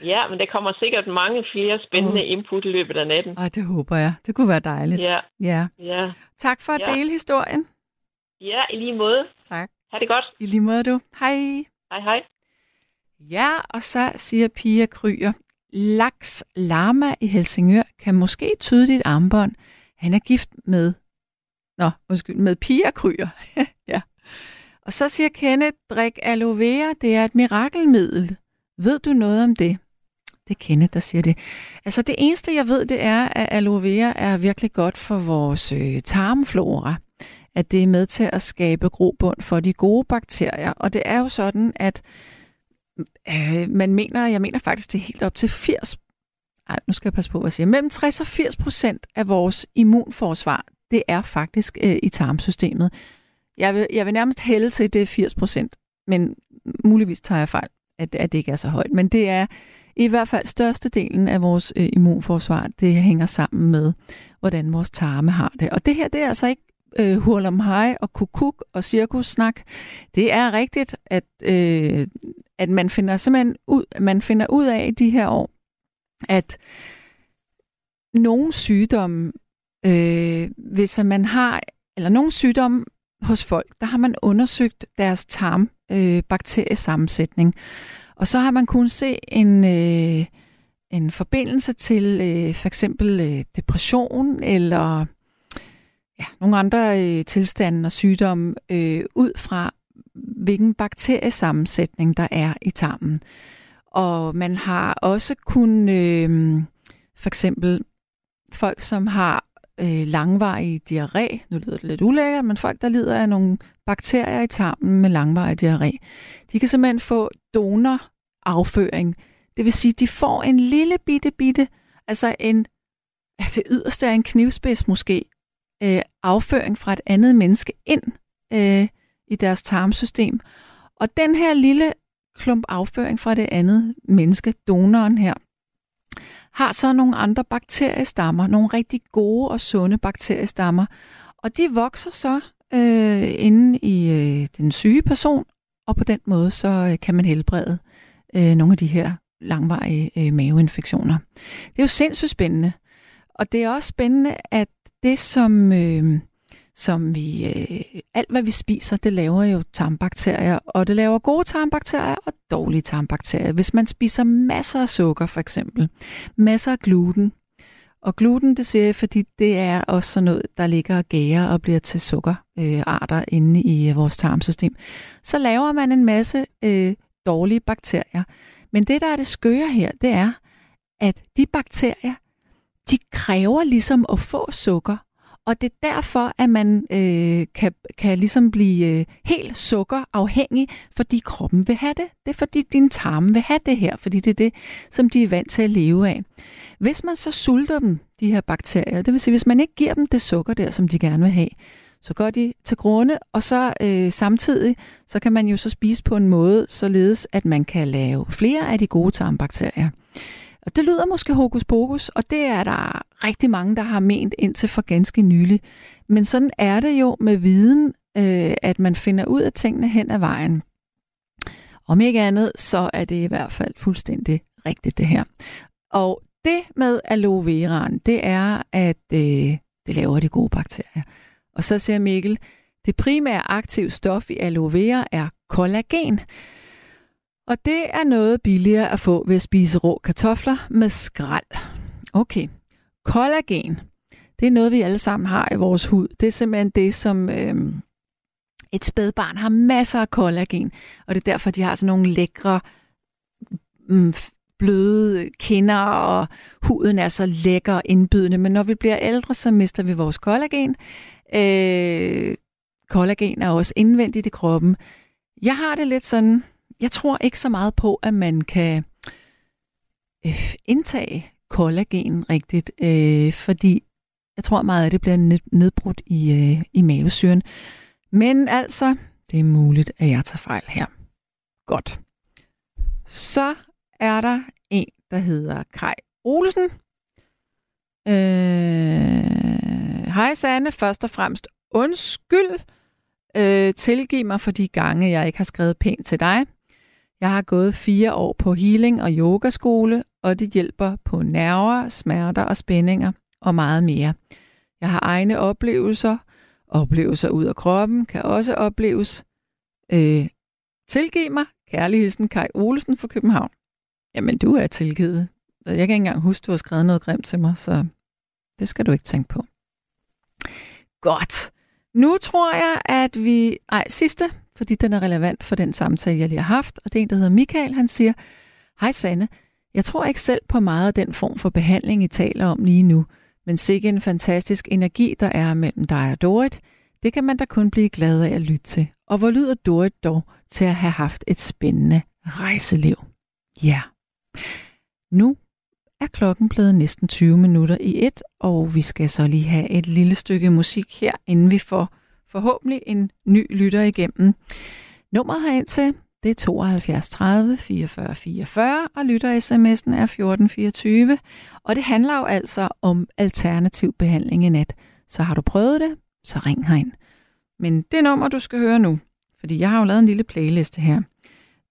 Ja, men der kommer sikkert mange flere spændende Åh. input i løbet af natten. Og det håber jeg. Det kunne være dejligt. Ja, ja. ja. Tak for at Ja. dele historien. Ja, i lige måde. Tak. Ha' det godt. I lige måde, du. Hej. Hej, hej. Ja, og så siger Pia Kryer, Laks Lama i Helsingør kan måske tyde dit armbånd. Han er gift med, nå, undskyld, med Pia Kryer. ja. Og så siger Kenneth, drik aloe vera, det er et mirakelmiddel. Ved du noget om det? Det er Kenneth, der siger det. Altså det eneste, jeg ved, det er, at aloe vera er virkelig godt for vores øh, tarmflora. At det er med til at skabe grobund for de gode bakterier. Og det er jo sådan, at øh, man mener, jeg mener faktisk, det er helt op til 80 ej, nu skal jeg passe på, hvad jeg siger. Mellem 60 og 80 procent af vores immunforsvar, det er faktisk øh, i tarmsystemet. Jeg vil, jeg vil nærmest hælde til, at det er 80 procent, men muligvis tager jeg fejl, at, at det ikke er så højt. Men det er i hvert fald størstedelen af vores øh, immunforsvar, det hænger sammen med, hvordan vores tarme har det. Og det her, det er altså ikke øh, hurlum hej og kukuk og cirkussnak. Det er rigtigt, at, øh, at man finder simpelthen ud, man finder ud af i de her år, at nogle sygdomme, øh, hvis man har, eller nogle sygdomme hos folk, der har man undersøgt deres tarmbakteriesammensætning. Øh, og så har man kunnet se en, øh, en forbindelse til øh, for eksempel øh, depression eller ja, nogle andre øh, tilstande og sygdomme øh, ud fra, hvilken bakteriesammensætning der er i tarmen. Og man har også kun øh, for eksempel folk, som har øh, langvarig diarré, nu lyder det lidt ulækkert, men folk, der lider af nogle bakterier i tarmen med langvarig diarré, de kan simpelthen få donorafføring. Det vil sige, de får en lille bitte bitte, altså en, ja, det yderste er en knivspids måske, øh, afføring fra et andet menneske ind øh, i deres tarmsystem. Og den her lille klump afføring fra det andet menneske, donoren her, har så nogle andre bakteriestammer, nogle rigtig gode og sunde bakteriestammer, og de vokser så øh, inde i øh, den syge person, og på den måde så øh, kan man helbrede øh, nogle af de her langvarige øh, maveinfektioner. Det er jo sindssygt spændende, og det er også spændende, at det som, øh, som vi, øh, alt hvad vi spiser, det laver jo tarmbakterier, og det laver gode tarmbakterier og dårlige tarmbakterier. Hvis man spiser masser af sukker for eksempel, masser af gluten, og gluten, det siger jeg, fordi det er også sådan noget, der ligger og gærer og bliver til sukkerarter øh, inde i øh, vores tarmsystem. Så laver man en masse øh, dårlige bakterier. Men det, der er det skøre her, det er, at de bakterier, de kræver ligesom at få sukker, og det er derfor, at man øh, kan, kan ligesom blive øh, helt sukkerafhængig, fordi kroppen vil have det. Det er fordi din tarme vil have det her, fordi det er det, som de er vant til at leve af. Hvis man så sulter dem, de her bakterier, det vil sige, hvis man ikke giver dem det sukker der, som de gerne vil have, så går de til grunde, og så øh, samtidig, så kan man jo så spise på en måde, således at man kan lave flere af de gode tarmbakterier. Og det lyder måske hokus pokus, og det er der rigtig mange, der har ment indtil for ganske nylig. Men sådan er det jo med viden, øh, at man finder ud af tingene hen ad vejen. Om ikke andet, så er det i hvert fald fuldstændig rigtigt det her. Og det med aloe veraen, det er, at øh, det laver de gode bakterier. Og så siger Mikkel, det primære aktive stof i aloe vera er kollagen. Og det er noget billigere at få ved at spise rå kartofler med skrald. Okay. Kollagen, det er noget, vi alle sammen har i vores hud. Det er simpelthen det, som øh, et spædbarn har masser af kollagen. Og det er derfor, de har sådan nogle lækre, mm, bløde kinder, og huden er så lækker og indbydende. Men når vi bliver ældre, så mister vi vores kollagen. Øh, kollagen er også indvendigt i kroppen. Jeg har det lidt sådan, jeg tror ikke så meget på, at man kan øh, indtage kollagen rigtigt, øh, fordi jeg tror meget, at det bliver nedbrudt i, øh, i mavesyren. Men altså, det er muligt, at jeg tager fejl her. Godt. Så er der en, der hedder Kai Olsen. Øh, hej Sanne, først og fremmest undskyld. Øh, tilgiv mig for de gange, jeg ikke har skrevet pænt til dig. Jeg har gået fire år på healing og yogaskole, og det hjælper på nerver, smerter og spændinger og meget mere. Jeg har egne oplevelser. Oplevelser ud af kroppen kan også opleves. Øh, tilgiv mig. Kærlig hilsen Kai Olsen fra København. Jamen, du er tilgivet. Jeg kan ikke engang huske, du har skrevet noget grimt til mig, så det skal du ikke tænke på. Godt. Nu tror jeg, at vi... Nej, sidste fordi den er relevant for den samtale, jeg lige har haft. Og det er en, der hedder Michael. Han siger, Hej Sanne, jeg tror ikke selv på meget af den form for behandling, I taler om lige nu. Men sikke en fantastisk energi, der er mellem dig og Dorit. Det kan man da kun blive glad af at lytte til. Og hvor lyder Dorit dog til at have haft et spændende rejseliv? Ja. Yeah. Nu er klokken blevet næsten 20 minutter i et, og vi skal så lige have et lille stykke musik her, inden vi får forhåbentlig en ny lytter igennem. Nummeret herind til, Det er 72 30 44 44, og lytter sms'en er 1424. Og det handler jo altså om alternativ behandling i nat. Så har du prøvet det, så ring herind. Men det nummer, du skal høre nu, fordi jeg har jo lavet en lille playliste her,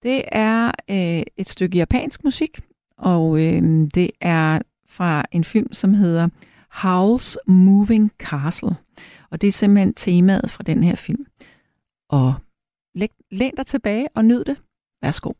det er øh, et stykke japansk musik, og øh, det er fra en film, som hedder Howl's Moving Castle. Og det er simpelthen temaet fra den her film. Og læn dig tilbage og nyd det. Værsgo.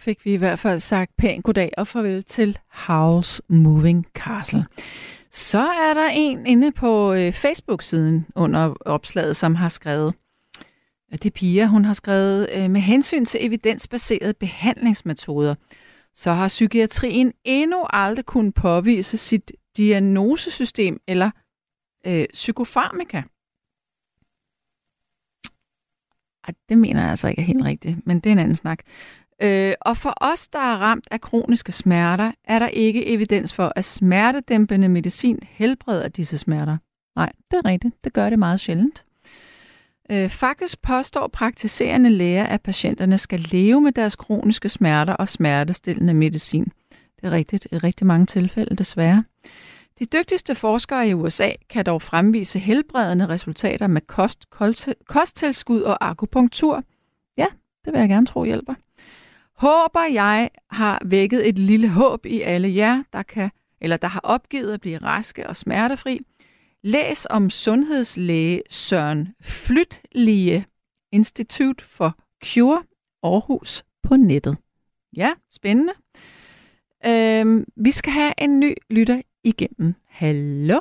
Fik vi i hvert fald sagt pænt goddag og farvel til House Moving Castle. Så er der en inde på øh, Facebook-siden under opslaget, som har skrevet, at det Pia, hun har skrevet, øh, med hensyn til evidensbaserede behandlingsmetoder, så har psykiatrien endnu aldrig kunnet påvise sit diagnosesystem eller øh, psykofarmika. Ej, det mener jeg altså ikke er helt rigtigt, men det er en anden snak. Øh, og for os, der er ramt af kroniske smerter, er der ikke evidens for, at smertedæmpende medicin helbreder disse smerter. Nej, det er rigtigt. Det gør det meget sjældent. Øh, faktisk påstår praktiserende læger, at patienterne skal leve med deres kroniske smerter og smertestillende medicin. Det er rigtigt i rigtig mange tilfælde, desværre. De dygtigste forskere i USA kan dog fremvise helbredende resultater med kost, kosttilskud og akupunktur. Ja, det vil jeg gerne tro hjælper. Håber jeg har vækket et lille håb i alle jer, der kan eller der har opgivet at blive raske og smertefri. Læs om sundhedslæge Søren Flytlige Institut for Cure Aarhus på nettet. Ja, spændende. Øhm, vi skal have en ny lytter igennem. Hallo?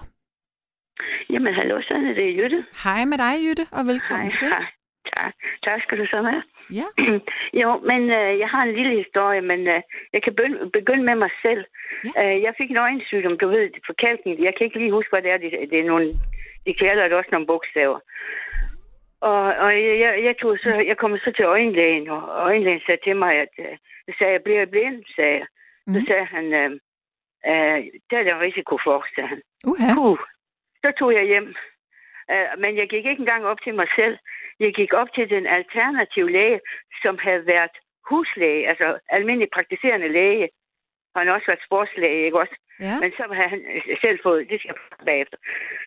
Jamen, hallo, så er det Jytte. Hej med dig, Jytte, og velkommen hej, til. Hej, tak. Tak skal du så have. Ja. jo, men øh, jeg har en lille historie, men øh, jeg kan begynde, med mig selv. Ja. Øh, jeg fik en øjensygdom, du ved, forkalkning. Jeg kan ikke lige huske, hvad det er. Det, det er nogle, de kalder det også nogle bogstaver. Og, og jeg, jeg, tog så, jeg kom så til øjenlægen, og øjenlægen sagde til mig, at øh, sagde, jeg bliver blind, sagde jeg. Mm. Så sagde han, øh, øh, der er der risiko for, sagde han. Uh-huh. Puh. Så tog jeg hjem. Uh, men jeg gik ikke engang op til mig selv. Jeg gik op til den alternative læge, som havde været huslæge, altså almindelig praktiserende læge. Han har også været sportslæge, ikke også? Ja. Men så har han selv fået, det skal jeg bagefter.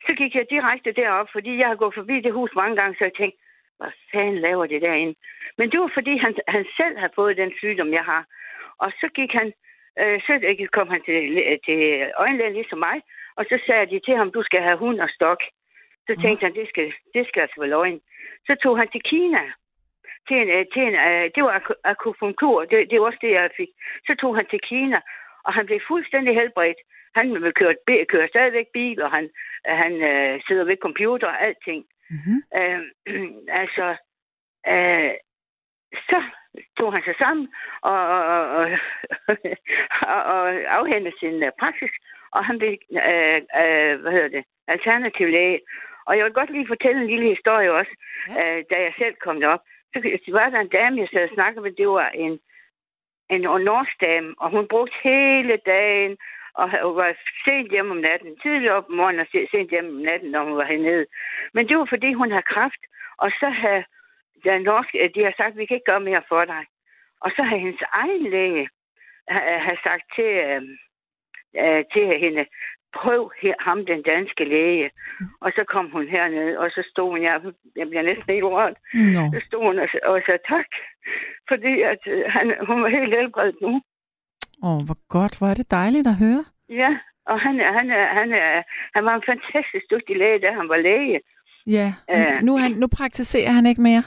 Så gik jeg direkte derop, fordi jeg har gået forbi det hus mange gange, så jeg tænkte, hvad fanden laver det derinde? Men det var fordi, han, han selv har fået den sygdom, jeg har. Og så gik han, øh, så kom han til, til øjenlægen ligesom mig, og så sagde de til ham, du skal have hund og stok. Så tænkte han, det skal, det skal altså være løgn. Så tog han til Kina. Til en, øh, til en, uh, det var akupunktur, det, det var også det, jeg fik. Så tog han til Kina, og han blev fuldstændig helbredt. Han vil køre, køre stadigvæk bil, og han, han uh, sidder ved computer og alting. Mm-hmm. Uh, altså, uh, så tog han sig sammen og, og, og, og, og afhændte sin uh, praksis, og han blev, uh, uh, hvad hedder det, alternativ læge. Og jeg vil godt lige fortælle en lille historie også, ja. øh, da jeg selv kom derop. Så var der en dame, jeg sad og snakkede med, det var en, en, en norsk dame, og hun brugte hele dagen, og var sent hjemme om natten, tidligere op om morgenen og sent hjemme om natten, når hun var hernede. Men det var fordi, hun har kraft, og så har den norske, de har sagt, vi kan ikke gøre mere for dig. Og så har hendes egen læge har sagt til, øh, øh, til hende, prøv her, ham, den danske læge. Og så kom hun herned, og så stod hun, jeg, jeg bliver næsten helt rørt. No. Så stod hun og, og sagde tak, fordi at, øh, han, hun var helt helbredt nu. Åh, oh, hvor godt. Hvor er det dejligt at høre. Ja, og han, han, han, han, han var en fantastisk dygtig læge, da han var læge. Ja, Øh. nu, han, nu praktiserer han ikke mere.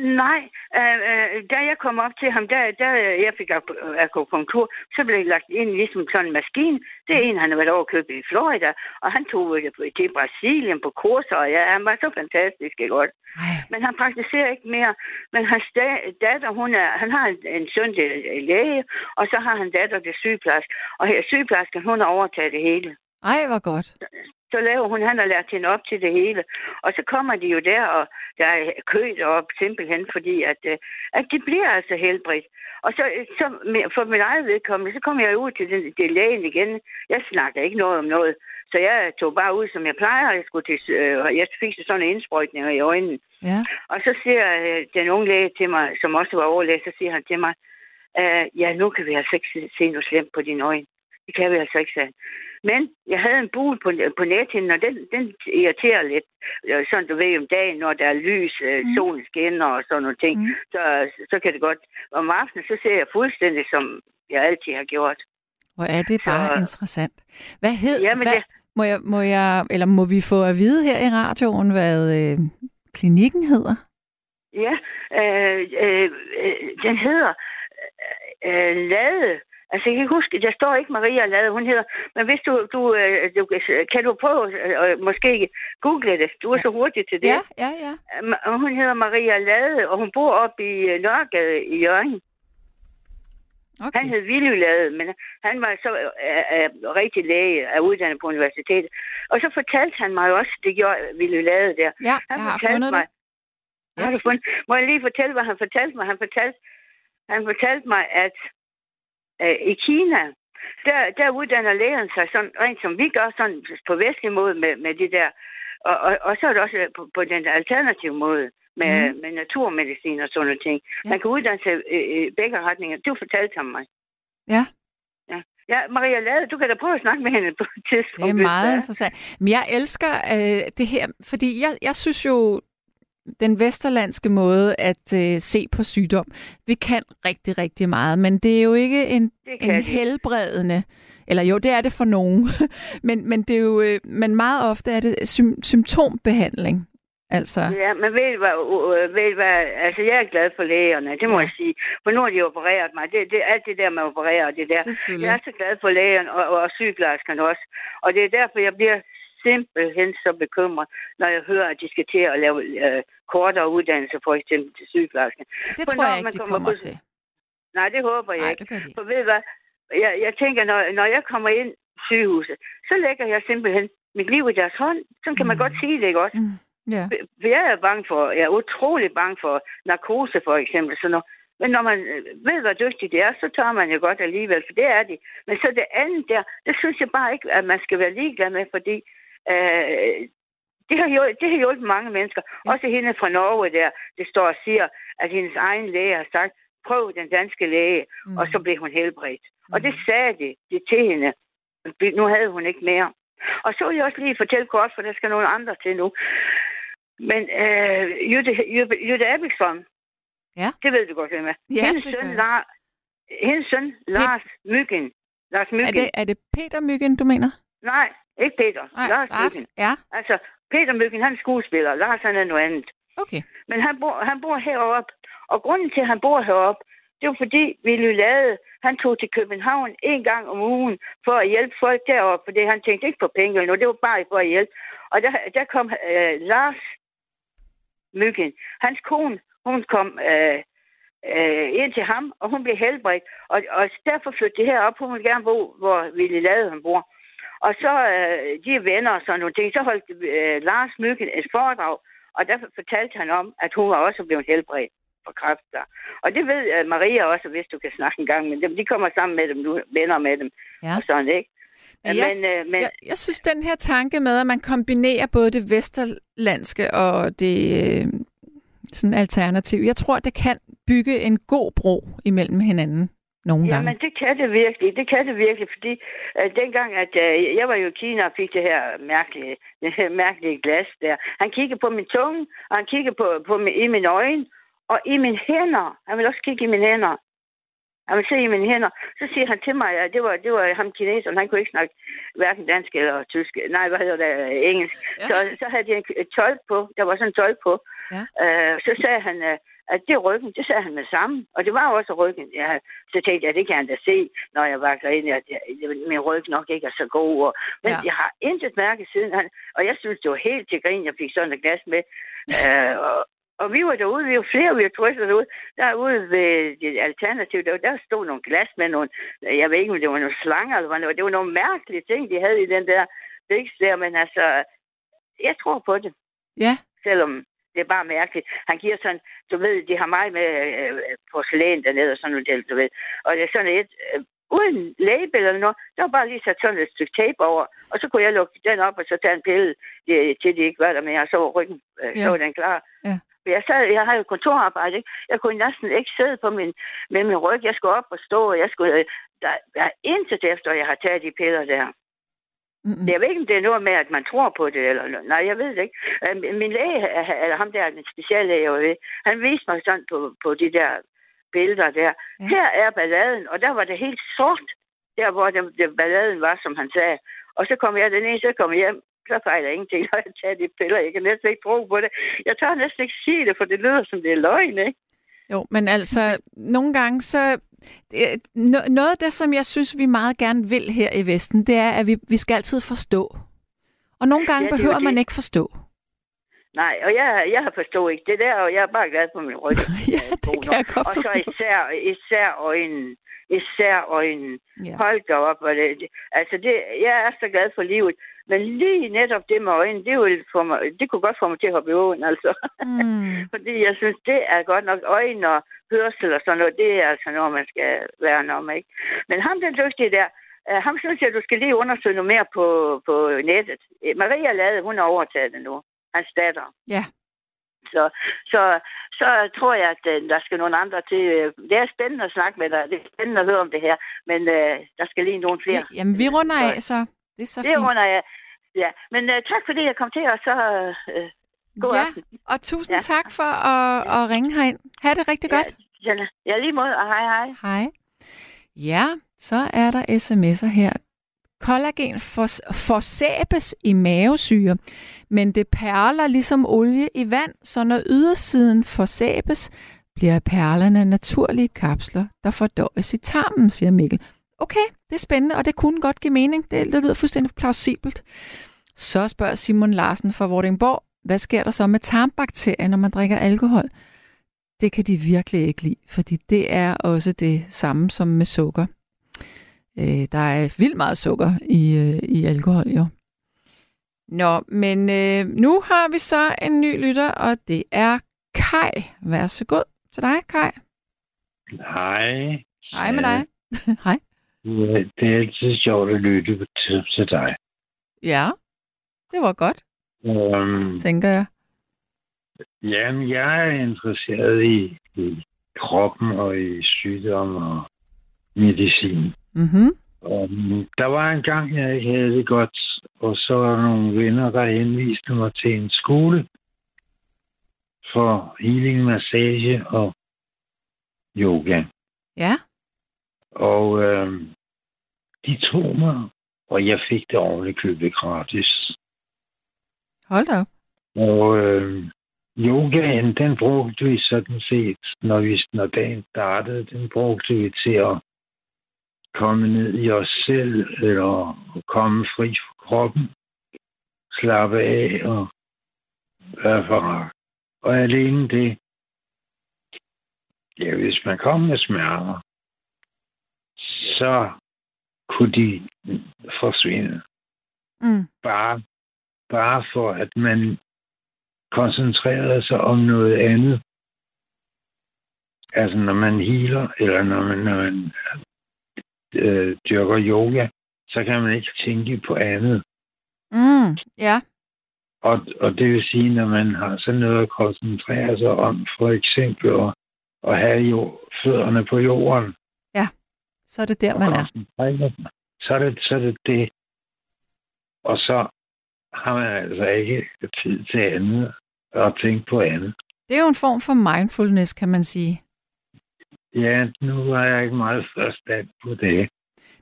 Nej, øh, øh, da jeg kom op til ham, der, der jeg fik ak- akupunktur, så blev jeg lagt ind ligesom sådan en maskine. Det er en, han har været over købt i Florida, og han tog øh, til Brasilien på kurser, og ja, han var så fantastisk, ikke godt? Ej. Men han praktiserer ikke mere. Men hans da- datter, hun er, han har en, en søn til øh, læge, og så har han datter til sygeplejerske. Og her, sygeplejersken, hun har overtaget det hele. Ej, hvor godt. Så laver hun, han har lært hende op til det hele. Og så kommer de jo der, og der er kø derop simpelthen, fordi at, øh, at de bliver altså helbredt. Og så, så med- for min eget vedkommende, så kom jeg ud til den, det lægen igen. Jeg snakker ikke noget om noget. Så jeg tog bare ud, som jeg plejer. Jeg, skulle til, øh, jeg fik så sådan en indsprøjtning i øjnene. Ja. Og så siger øh, den unge læge til mig, som også var overlæge, så siger han til mig, øh, ja, nu kan vi altså ikke se noget slemt på dine øjne. Det kan vi altså ikke, sagde. Men jeg havde en bul på, på nethinden, og den, den irriterer lidt. Øh, Sådan du ved om dagen, når der er lys, øh, Mm. solen skinner og sådan nogle ting, Mm. så, så kan det godt. Om aftenen, så ser jeg fuldstændig, som jeg altid har gjort. Hvor er det bare Så- interessant. Hvad hed, Jamen, hvad, det- må, jeg, må jeg, eller må vi få at vide her i radioen, hvad øh, klinikken hedder? Ja, øh, øh, øh, den hedder øh, Lade. Altså, jeg kan huske, der står ikke Maria Lade, hun hedder, men hvis du, du, øh, du kan du prøve øh, måske google det, du er ja. så hurtig til det. Ja, ja, ja. Hun hedder Maria Lade, og hun bor oppe i øh, Nørregade i Jørgen. Okay. Han hed Willy Lade, men han var så øh, øh, rigtig læge af uddannet på universitetet. Og så fortalte han mig også, det gjorde Willy Lade der. Ja, han jeg har fundet mig, det. Har du fundet? Må jeg lige fortælle, hvad han fortalte mig? Han fortalte, han fortalte mig, at øh, i Kina, der, der uddanner lægerne sig sådan, rent som vi gør, sådan på vestlig måde med, med de der. Og, og, og så er det også på, på den alternative måde med, mm. med naturmedicin og sådan noget ting. Ja. Man kan uddanne sig i, i begge retninger. Du fortalte ham mig. Ja. Ja. Ja, Maria Lade, du kan da prøve at snakke med hende på et tidspunkt. Det er meget interessant. Men jeg elsker øh, det her, fordi jeg, jeg synes jo, den vesterlandske måde at øh, se på sygdom. Vi kan rigtig, rigtig meget, men det er jo ikke en, en helbredende, eller jo, det er det for nogen, men, men det er jo, øh, men meget ofte er det sy- symptombehandling. Altså... Ja, men ved hvad, ved hvad, altså jeg er glad for lægerne, det må ja. jeg sige. For nu har de opereret mig. Det, det, alt det der med at operere, det der. Jeg er så glad for lægerne og, og sygeplejerskerne også. Og det er derfor, jeg bliver simpelthen så bekymret, når jeg hører, at de skal til at lave uh, kortere uddannelse, for eksempel til sygeplejersken. Det for tror jeg ikke, de kommer, til. Nej, det håber jeg Nej, ikke. Det de. For ved hvad, jeg, jeg tænker, når, når jeg kommer ind i sygehuset, så lægger jeg simpelthen mit liv i deres hånd. Sådan kan mm. man godt sige det, ikke også? Mm. Yeah. Jeg er bange for, jeg er utrolig bange for narkose for eksempel. Så når, men når man øh, ved, hvor dygtig det er, så tager man jo godt alligevel, for det er de. Men så det andet der, det synes jeg bare ikke, at man skal være ligeglad med, fordi øh, det, har hjulpet, det har hjulpet mange mennesker. Ja. Også hende fra Norge der, det står og siger, at hendes egen læge har sagt, prøv den danske læge, mm. og så blev hun helbredt. Mm. Og det sagde de, det til hende. Nu havde hun ikke mere. Og så vil jeg også lige fortælle kort, for der skal nogle andre til nu. Men øh, Jytte, Jytte, Jytte Abelstrøm, ja. det ved du godt, hvem er. Ja, hendes, søn, Lar, hendes søn, Lars Myggen. Lars Myggen. Er det, er det Peter Myggen, du mener? Nej, ikke Peter. Nej, Lars, Lars Myggen. Ja. Altså, Peter Myggen, han er skuespiller. Lars, han er noget andet. Okay. Men han bor, han bor heroppe. Og grunden til, at han bor heroppe, det var fordi Willy Lade, han tog til København en gang om ugen for at hjælpe folk deroppe, fordi han tænkte ikke på penge nu, det var bare for at hjælpe. Og der, der kom øh, Lars Myggen. Hans kone, hun kom øh, øh, ind til ham, og hun blev helbredt. Og, og derfor flyttede de herop. Hun ville gerne bo, hvor Ville Lade han bor. Og så, øh, de er venner og sådan nogle ting, så holdt øh, Lars Myggen et foredrag, og derfor fortalte han om, at hun var også blevet helbredt for kræft der. Og det ved uh, Maria også, hvis du kan snakke en gang med dem. De kommer sammen med dem, du venner med dem. Ja. Og sådan, ikke? Men, jeg, men, øh, men, jeg, jeg synes, den her tanke med, at man kombinerer både det vesterlandske og det øh, sådan alternativ, jeg tror, det kan bygge en god bro imellem hinanden nogle gange. Jamen, det kan det virkelig. Det kan det virkelig, fordi øh, dengang, at øh, jeg var jo i Kina og fik det her mærkelige, mærkelige glas der. Han kiggede på min tunge, og han kiggede på, på min, i mine øjne, og i mine hænder. Han vil også kigge i mine hænder. Han vil se i mine hænder. Så siger han til mig, at det var, det var ham kineseren. Han kunne ikke snakke hverken dansk eller tysk. Nej, hvad hedder det? Engelsk. Ja. Så, så havde de en tolk på. Der var sådan en tolk på. Ja. Uh, så sagde han, uh, at det er ryggen. Det sagde han med sammen. Og det var også ryggen. Ja, så tænkte jeg, det kan han da se, når jeg var ind, at jeg, min ryg nok ikke er så god. Og, men ja. jeg har intet mærke siden. Han, og jeg synes, det var helt til grin, jeg fik sådan et glas med. Uh, og, og vi var derude, vi var flere, vi var turister derude. Derude ved det alternativ, der, der stod nogle glas med nogle, jeg ved ikke, om det var nogle slanger, eller hvad det var nogle mærkelige ting, de havde i den der biks der, men altså, jeg tror på det. Ja. Selvom det er bare mærkeligt. Han giver sådan, du ved, de har meget med øh, porcelæn dernede og sådan noget, du ved. Og det er sådan et, øh, uden label eller noget, der var bare lige sat sådan et stykke tape over, og så kunne jeg lukke den op og så tage en pille, til de ikke var der mere, og så ryggen, øh, ja. så var den klar. Ja. Jeg, sad, jeg har jo kontorarbejde, ikke? Jeg kunne næsten ikke sidde på min, med min ryg. Jeg skulle op og stå, og jeg skulle... Der, der er intet efter, jeg har taget de piller der. Mm-hmm. Jeg ved ikke, om det er noget med, at man tror på det, eller nej, jeg ved det ikke. Øh, min læge, eller ham der, den speciallæge, jeg ved, han viste mig sådan på, på de der billeder der. Ja. Her er balladen, og der var det helt sort, der hvor det, det balladen var, som han sagde. Og så kom jeg den ene, så kom jeg hjem, så fejler ingenting, når jeg tager de piller. Jeg kan næsten ikke tro på det. Jeg tør næsten ikke sige det, for det lyder som det er løgn, ikke? Jo, men altså, nogle gange så, no- noget af det, som jeg synes, vi meget gerne vil her i Vesten, det er, at vi, vi skal altid forstå. Og nogle gange Ja, er behøver man det. ikke ikke forstå. Nej, og jeg, jeg har forstået ikke det der, og jeg er bare glad for min ryg. ja, det kan jeg godt og så forstå. især, især øjnene. Især øjnene. Ja. Hold da op. Og det, altså, det, jeg er så glad for livet. Men lige netop det med øjnene, det, vil få mig, det kunne godt få mig til at hoppe i åen, altså. Mm. Fordi jeg synes, det er godt nok øjne og hørsel og sådan noget. Det er altså noget, man skal være om, ikke? Men ham den dygtige der, øh, ham synes jeg, du skal lige undersøge noget mere på, på nettet. Maria Lade, hun har overtaget det nu. Hans datter. Ja. Så, så, så tror jeg, at øh, der skal nogle andre til. øh, Det er spændende at snakke med dig. Det er spændende at høre om det her. Men øh, der skal lige nogle flere. Ja, Jamen, vi runder af, så det er så Det fint. runder jeg. Ja, men øh, tak fordi jeg kom til, og så øh, god ja, aften. og tusind Ja. tak for at, at ringe herind. Ha' det rigtig godt. Ja, ja, lige måde, og hej hej. Hej. Ja, så er der sms'er her. Kollagen for, forsæbes i mavesyre, men det perler ligesom olie i vand, så når ydersiden forsæbes, bliver perlerne naturlige kapsler, der fordøjes i tarmen, siger Mikkel. Okay, det er spændende, og det kunne godt give mening. Det, det lyder fuldstændig plausibelt. Så spørger Simon Larsen fra Vordingborg, hvad sker der så med tarmbakterier, når man drikker alkohol? Det kan de virkelig ikke lide, fordi det er også det samme som med sukker. Øh, der er vildt meget sukker i, øh, i alkohol, jo. Nå, men øh, nu har vi så en ny lytter, og det er Kai. Vær så god til dig, Kai. Hej. Hej med dig. Hej. Ja, det er altid sjovt at lytte til, til dig. Ja, det var godt, Um, tænker jeg. jamen, jeg er interesseret i, i kroppen og i sygdom og medicin. Mhm. Um, der var en gang, jeg ikke havde det godt, og så var der nogle venner, der henviste mig til en skole for healing, massage og yoga. Ja, Og øhm, de tog mig, og jeg fik det ordentligt købet gratis. hold da op. Og øh, yogaen, den brugte vi sådan set, når, vi, når dagen startede, den brugte vi til at komme ned i os selv, eller komme fri fra kroppen, slappe af og være for Og alene det, ja, hvis man kom med smerter, så kunne de forsvinde Mm. bare, bare for, at man koncentrerede sig om noget andet. Altså, når man healer, eller når man, når man øh, dyrker yoga, så kan man ikke tænke på andet. Mm. Ja, Og, og det vil sige, når man har sådan noget at koncentrere sig om, for eksempel at, at have jo, fødderne på jorden, så er det der, man er. så er, det, så er det det. Og så har man altså ikke tid til andet og tænke på andet. Det er jo en form for mindfulness, kan man sige. Ja, nu har jeg ikke meget forstand på det.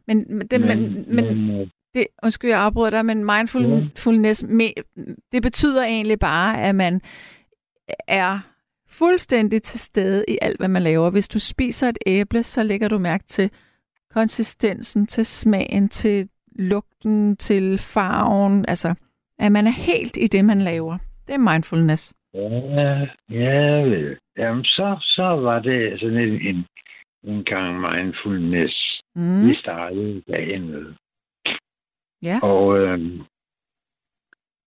Men, det, men, men, men øh, det, undskyld, jeg afbryder dig, men mindfulness, me, det betyder egentlig bare, at man er fuldstændig til stede i alt, hvad man laver. Hvis du spiser et æble, så lægger du mærke til konsistensen, til smagen, til lugten, til farven. Altså, at man er helt i det, man laver. Det er mindfulness. Ja, ja, vel. Jamen, så, så var det sådan en, en, en gang mindfulness, Mm. vi startede dagen med. Ja. Og øh,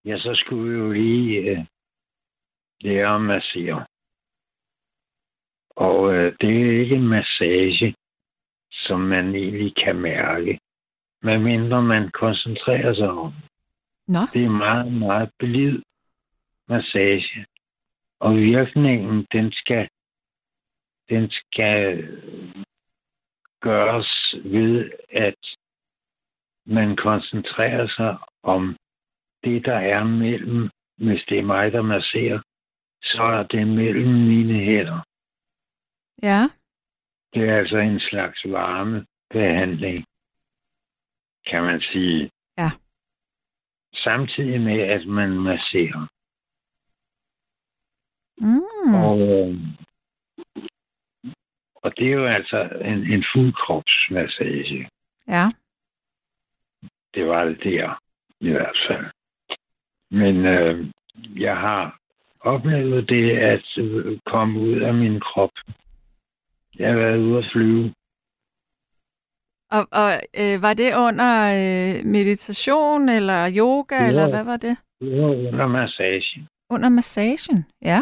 ja, så skulle vi jo lige øh, lære at massere. Og øh, det er ikke en massage, som man egentlig kan mærke, medmindre man koncentrerer sig om. Nå, Det er meget, meget blid massage. Og virkningen, den skal, den skal gøres ved, at man koncentrerer sig om det, der er mellem, hvis det er mig, der masserer, så er det mellem mine hænder. ja. Det er altså en slags varmebehandling, kan man sige. Ja. Samtidig med, at man masserer. Mm. Og, øh, Og det er jo altså en, en fuldkropsmassage. Ja. Det var det der, i hvert fald. Men øh, jeg har oplevet det at øh, komme ud af min krop. Jeg har været ude at flyve. Og, og øh, var det under øh, meditation eller yoga, Ja. eller hvad var det? Det var under massage. Under massagen, ja.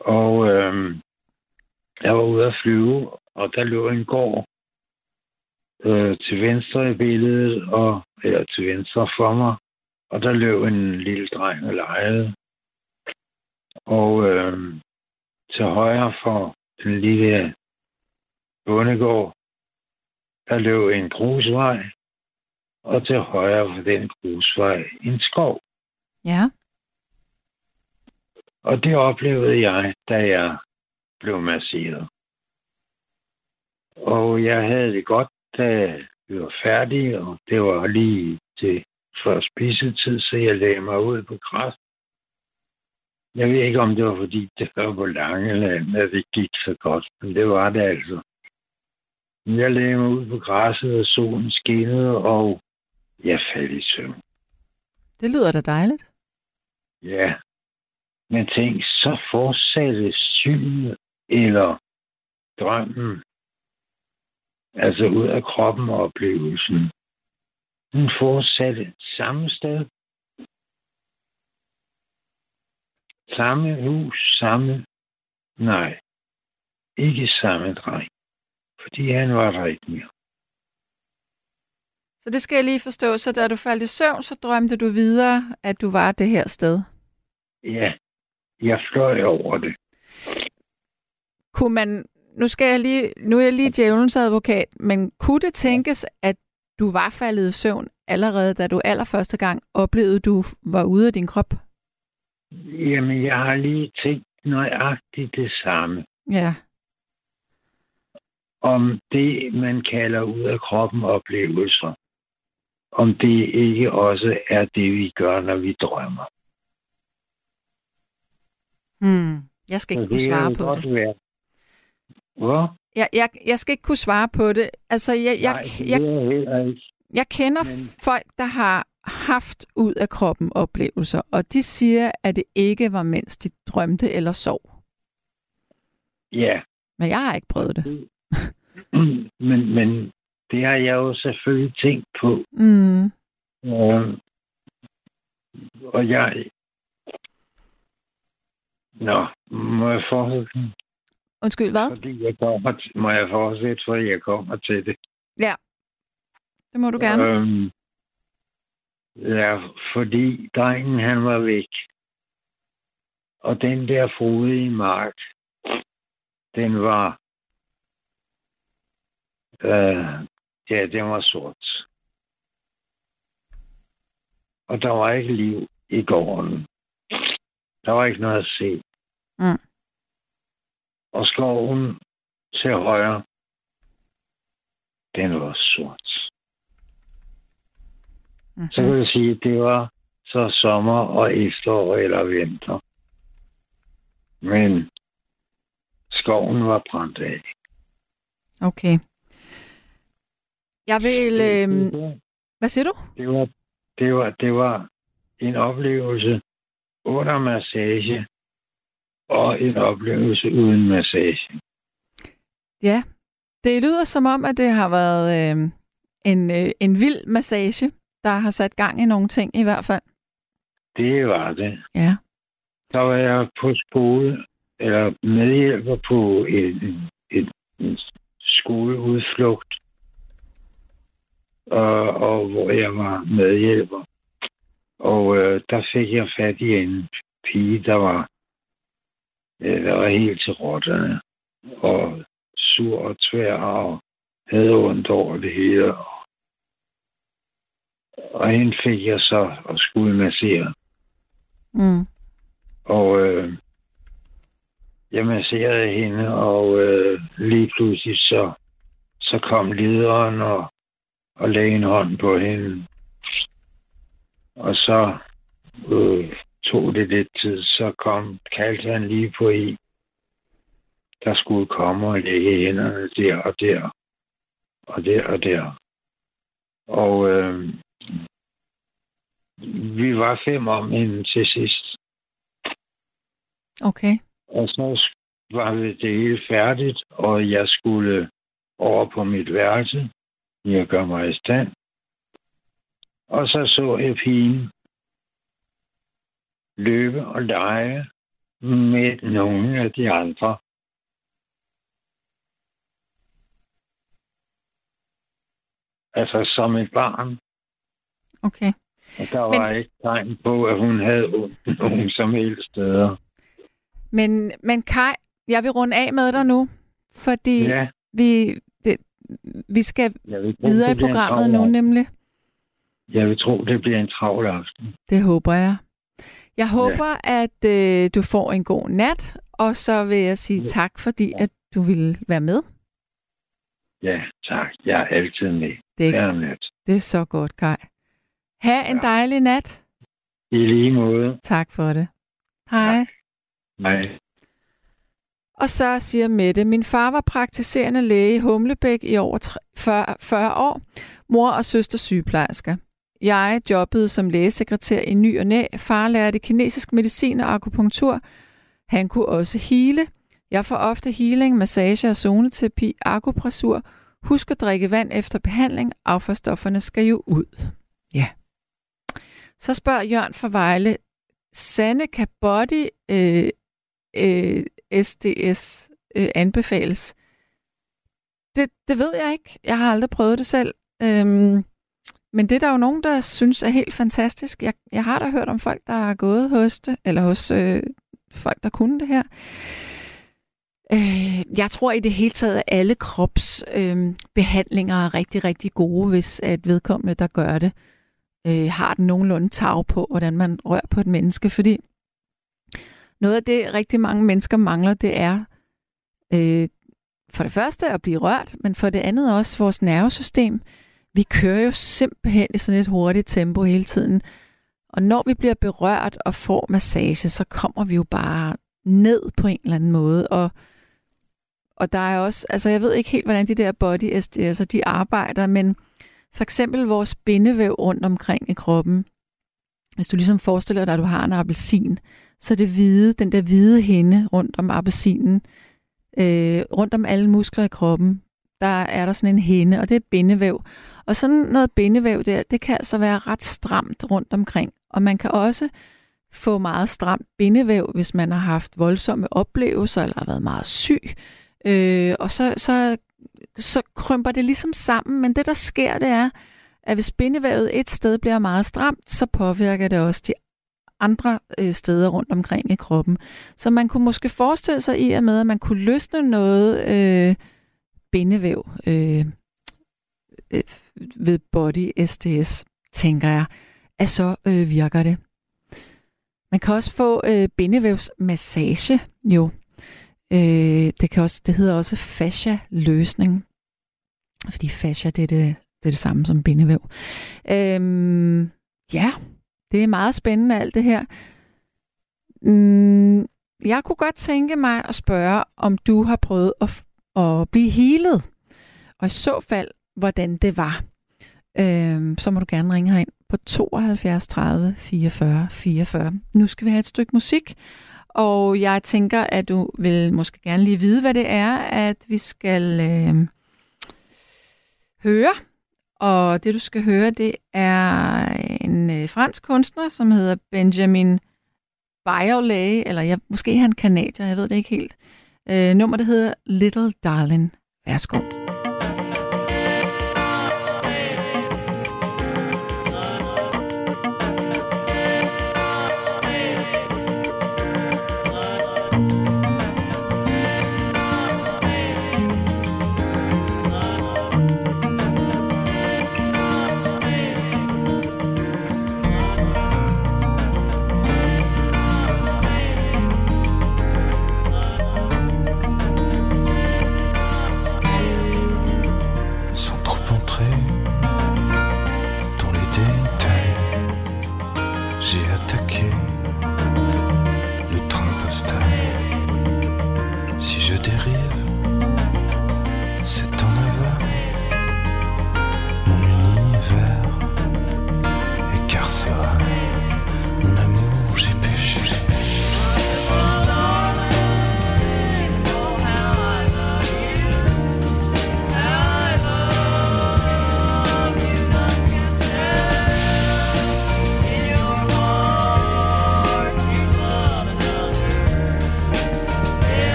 Og øh, jeg var ude at flyve, og der lå en gård øh, til venstre i billedet, og, eller til venstre for mig. Og der løb en lille dreng og legede. Og øh, til højre for den lille bondegård, der løb en grusvej. Og til højre for den grusvej en skov. Ja. Og det oplevede jeg, da jeg blev masseret. Og jeg havde det godt, da vi var færdige, og det var lige til før spisetid, så jeg lagde mig ud på græs. Jeg ved ikke, om det var, fordi det var på Langeland, at det gik så godt, men det var det altså. Jeg lagde mig ud på græsset, og solen skinnede, og jeg faldt i søvn. Det lyder da dejligt. Ja, men tænk, så fortsatte synet eller drømmen, altså ud af kroppen og oplevelsen. Den fortsatte samme sted. Samme hus, samme... Nej, ikke samme dreng. Fordi han var der ikke mere. Så det skal jeg lige forstå. Så da du faldt i søvn, så drømte du videre, at du var det her sted. Ja, jeg fløj over det. Kunne man, nu, skal jeg lige, nu er jeg lige djævelens advokat, men kunne det tænkes, at du var faldet i søvn allerede, da du allerførste gang oplevede, du var ude af din krop? Jamen, jeg har lige tænkt nøjagtigt det samme. Ja. om det, man kalder ud af kroppen oplevelser, om det ikke også er det, vi gør, når vi drømmer. Hmm. Jeg skal ikke kunne svare på det. Være. Hvor? Jeg, jeg, jeg skal ikke kunne svare på det. Altså, jeg, jeg, Nej, jeg, jeg jeg kender Men- folk, der har haft ud af kroppen oplevelser, og de siger, at det ikke var, mens de drømte eller sov. Ja, Men jeg har ikke prøvet det. men, men det har jeg jo selvfølgelig tænkt på. Mm. Og, og jeg... Nå, må jeg fortsætte? Undskyld, hvad? Fordi jeg kommer til, må jeg fortsætte, for jeg kommer til det. Det må du gerne. Øhm, ja, fordi drengen han var væk. Og den der frodige mark, den var... Øh, ja, den var sort. Og der var ikke liv i gården. Der var ikke noget at se. Mm. Og skoven til højre, den var sort. Mm-hmm. Så kan jeg sige, at det var så sommer og efterår eller vinter. Men skoven var brændt af. Okay. Jeg vil... Øh, hvad siger du? det, var, det, var, det var en oplevelse under massage og en oplevelse uden massage. Ja, det lyder som om, at det har været øh, en, øh, en vild massage, der har sat gang i nogle ting i hvert fald. Det var det. Ja. Så var jeg på skole, eller medhjælper på en, en, en skoleudflugt, og, og hvor jeg var medhjælper. Og øh, der fik jeg fat i en pige, der var, øh, der var helt til rotterne, og sur og tvær, og havde ondt over det hele. Og hende fik jeg så at skulle massere. Mm. Og øh, jeg masserede hende, og øh, lige pludselig så, så kom lederen og, og lagde en hånd på hende. Og så øh, tog det lidt tid, så kom, kaldte han lige på i. der skulle komme og lægge hænderne der og der, og der og der. Og øh, vi var fem om hende til sidst. Okay. Og så var det hele færdigt, og jeg skulle over på mit værelse. Jeg gør mig i stand. Og så så jeg pigen løbe og lege med nogle af de andre. Altså som et barn. Okay. Og der var men, ikke tegn på, at hun havde ondt nogen som helst steder. Men, men Kai, jeg vil runde af med dig nu, fordi ja. vi, det, vi skal videre i programmet nu nemlig. Jeg vil tro, det bliver en travl aften. Det håber jeg. Jeg håber, ja. at øh, du får en god nat, og så vil jeg sige ja. tak, fordi at du ville være med. Ja, tak. Jeg er altid med. Det er, nat. det er så godt, Kai. Ha' en ja. dejlig nat. I lige måde. Tak for det. Hej. Hej. Og så siger Mette, min far var praktiserende læge i Humlebæk i over 40, 40 år, mor og søster sygeplejersker. Jeg jobbede som lægesekretær i ny og næ. Far lærte kinesisk medicin og akupunktur. Han kunne også hele. Jeg får ofte healing, massage og zoneterapi, akupressur. Husk at drikke vand efter behandling. Affaldsstofferne skal jo ud. Ja. Så spørger Jørgen fra Vejle, Sande kan body øh, øh, SDS øh, anbefales? Det, det ved jeg ikke. Jeg har aldrig prøvet det selv. Øhm, men det er der jo nogen, der synes er helt fantastisk. Jeg, jeg har da hørt om folk, der har gået hos det, eller hos øh, folk, der kunne det her. Øh, jeg tror i det hele taget, at alle kropsbehandlinger øh, er rigtig, rigtig gode, hvis at vedkommende, der gør det, øh, har den nogenlunde tag på, hvordan man rører på et menneske. Fordi noget af det, rigtig mange mennesker mangler, det er øh, for det første at blive rørt, men for det andet også vores nervesystem. Vi kører jo simpelthen i sådan et hurtigt tempo hele tiden. Og når vi bliver berørt og får massage, så kommer vi jo bare ned på en eller anden måde. Og, og der er også, altså jeg ved ikke helt, hvordan de der body SDS'er, de arbejder, men for eksempel vores bindevæv rundt omkring i kroppen. Hvis du ligesom forestiller dig, at du har en appelsin, så det hvide, den der hvide hende rundt om appelsinen, øh, rundt om alle muskler i kroppen, der er der sådan en hende, og det er bindevæv. Og sådan noget bindevæv der, det kan altså være ret stramt rundt omkring. Og man kan også få meget stramt bindevæv, hvis man har haft voldsomme oplevelser, eller har været meget syg. Øh, og så, så, så krymper det ligesom sammen, men det der sker, det er, at hvis bindevævet et sted bliver meget stramt, så påvirker det også de andre øh, steder rundt omkring i kroppen. Så man kunne måske forestille sig i og med, at man kunne løsne noget øh, bindevæv øh, øh, ved body STS, tænker jeg, at så øh, virker det. Man kan også få øh, bindevævsmassage, jo. Øh, det, kan også, det hedder også fascia-løsning, fordi fascia det er det, det er det samme som bindevæv. Øh, ja, det er meget spændende alt det her. Mm, jeg kunne godt tænke mig at spørge, om du har prøvet at, at blive healet, og i så fald, hvordan det var. Øhm, så må du gerne ringe herind på 72 30 44 44. Nu skal vi have et stykke musik, og jeg tænker, at du vil måske gerne lige vide, hvad det er, at vi skal øh, høre. Og det, du skal høre, det er en øh, fransk kunstner, som hedder Benjamin Biolay, eller jeg, måske han kanadier, jeg ved det ikke helt. Øh, nummer, der hedder Little Darling. Værsgo.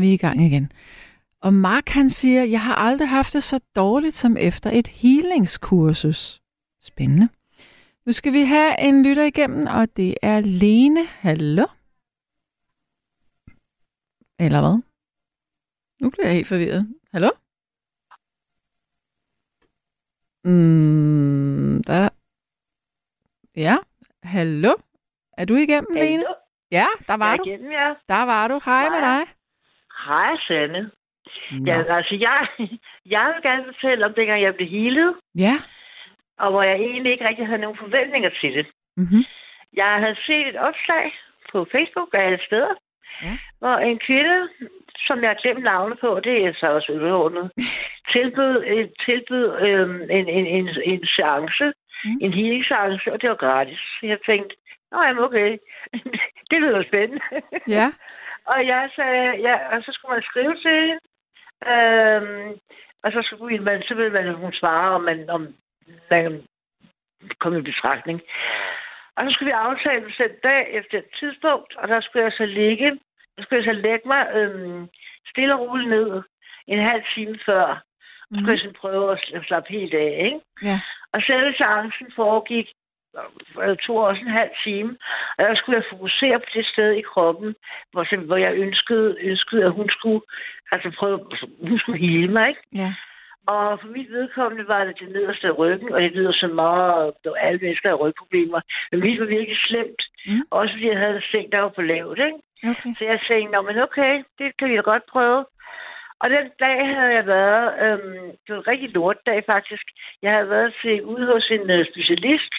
Så er vi i gang igen. Og Mark han siger, jeg har aldrig haft det så dårligt som efter et healingskursus. Spændende. Nu skal vi have en lytter igennem, og det er Lene. Hallo? Eller hvad? Nu bliver jeg helt forvirret. Hallo? Mm, der... Ja, hallo? Er du igennem, Lene? Ja, der var jeg du. igennem, ja. Der var du. Hej med Hej. dig. Hej, Sanne. Ja, altså, jeg, jeg vil gerne fortælle om dengang, jeg blev healet, Ja. og hvor jeg egentlig ikke rigtig havde nogen forventninger til det. Mm-hmm. Jeg havde set et opslag på Facebook af alle steder, Ja. hvor en kvinde, som jeg har glemt navnet på, det er så også underordnet, tilbød, øh, tilbød øhm, en, en, en, en chance, Mm. en healing chance, og det var gratis. Jeg tænkte, nå jamen okay, det lyder spændende. Ja. Og jeg sagde, ja, og så skulle man skrive til hende. Øhm, og så skulle man, så ville man hun svare, om man, om man kom i betragtning. Og så skulle vi aftale en bestemt dag efter et tidspunkt, og der skulle jeg så ligge, der skulle jeg så lægge mig øhm, stille og roligt ned en halv time før. Så skulle jeg sådan prøve at sl- slappe helt af, ikke? Ja. Og selve seancen foregik det tog også en halv time, og der skulle jeg fokusere på det sted i kroppen, hvor, hvor jeg ønskede, ønskede, at hun skulle, altså prøve, hun skulle hele mig, ikke? Ja. Og for mit vedkommende var det det nederste af ryggen, og det lyder så meget, at alle mennesker har rygproblemer. Men mit var virkelig slemt. Mm. Også fordi jeg havde en seng, der var for lavt, ikke? Okay. Så jeg tænkte, Nå, men okay, det kan vi da godt prøve. Og den dag havde jeg været, øhm, det var en rigtig lortdag faktisk. Jeg havde været til ude hos en øh, specialist,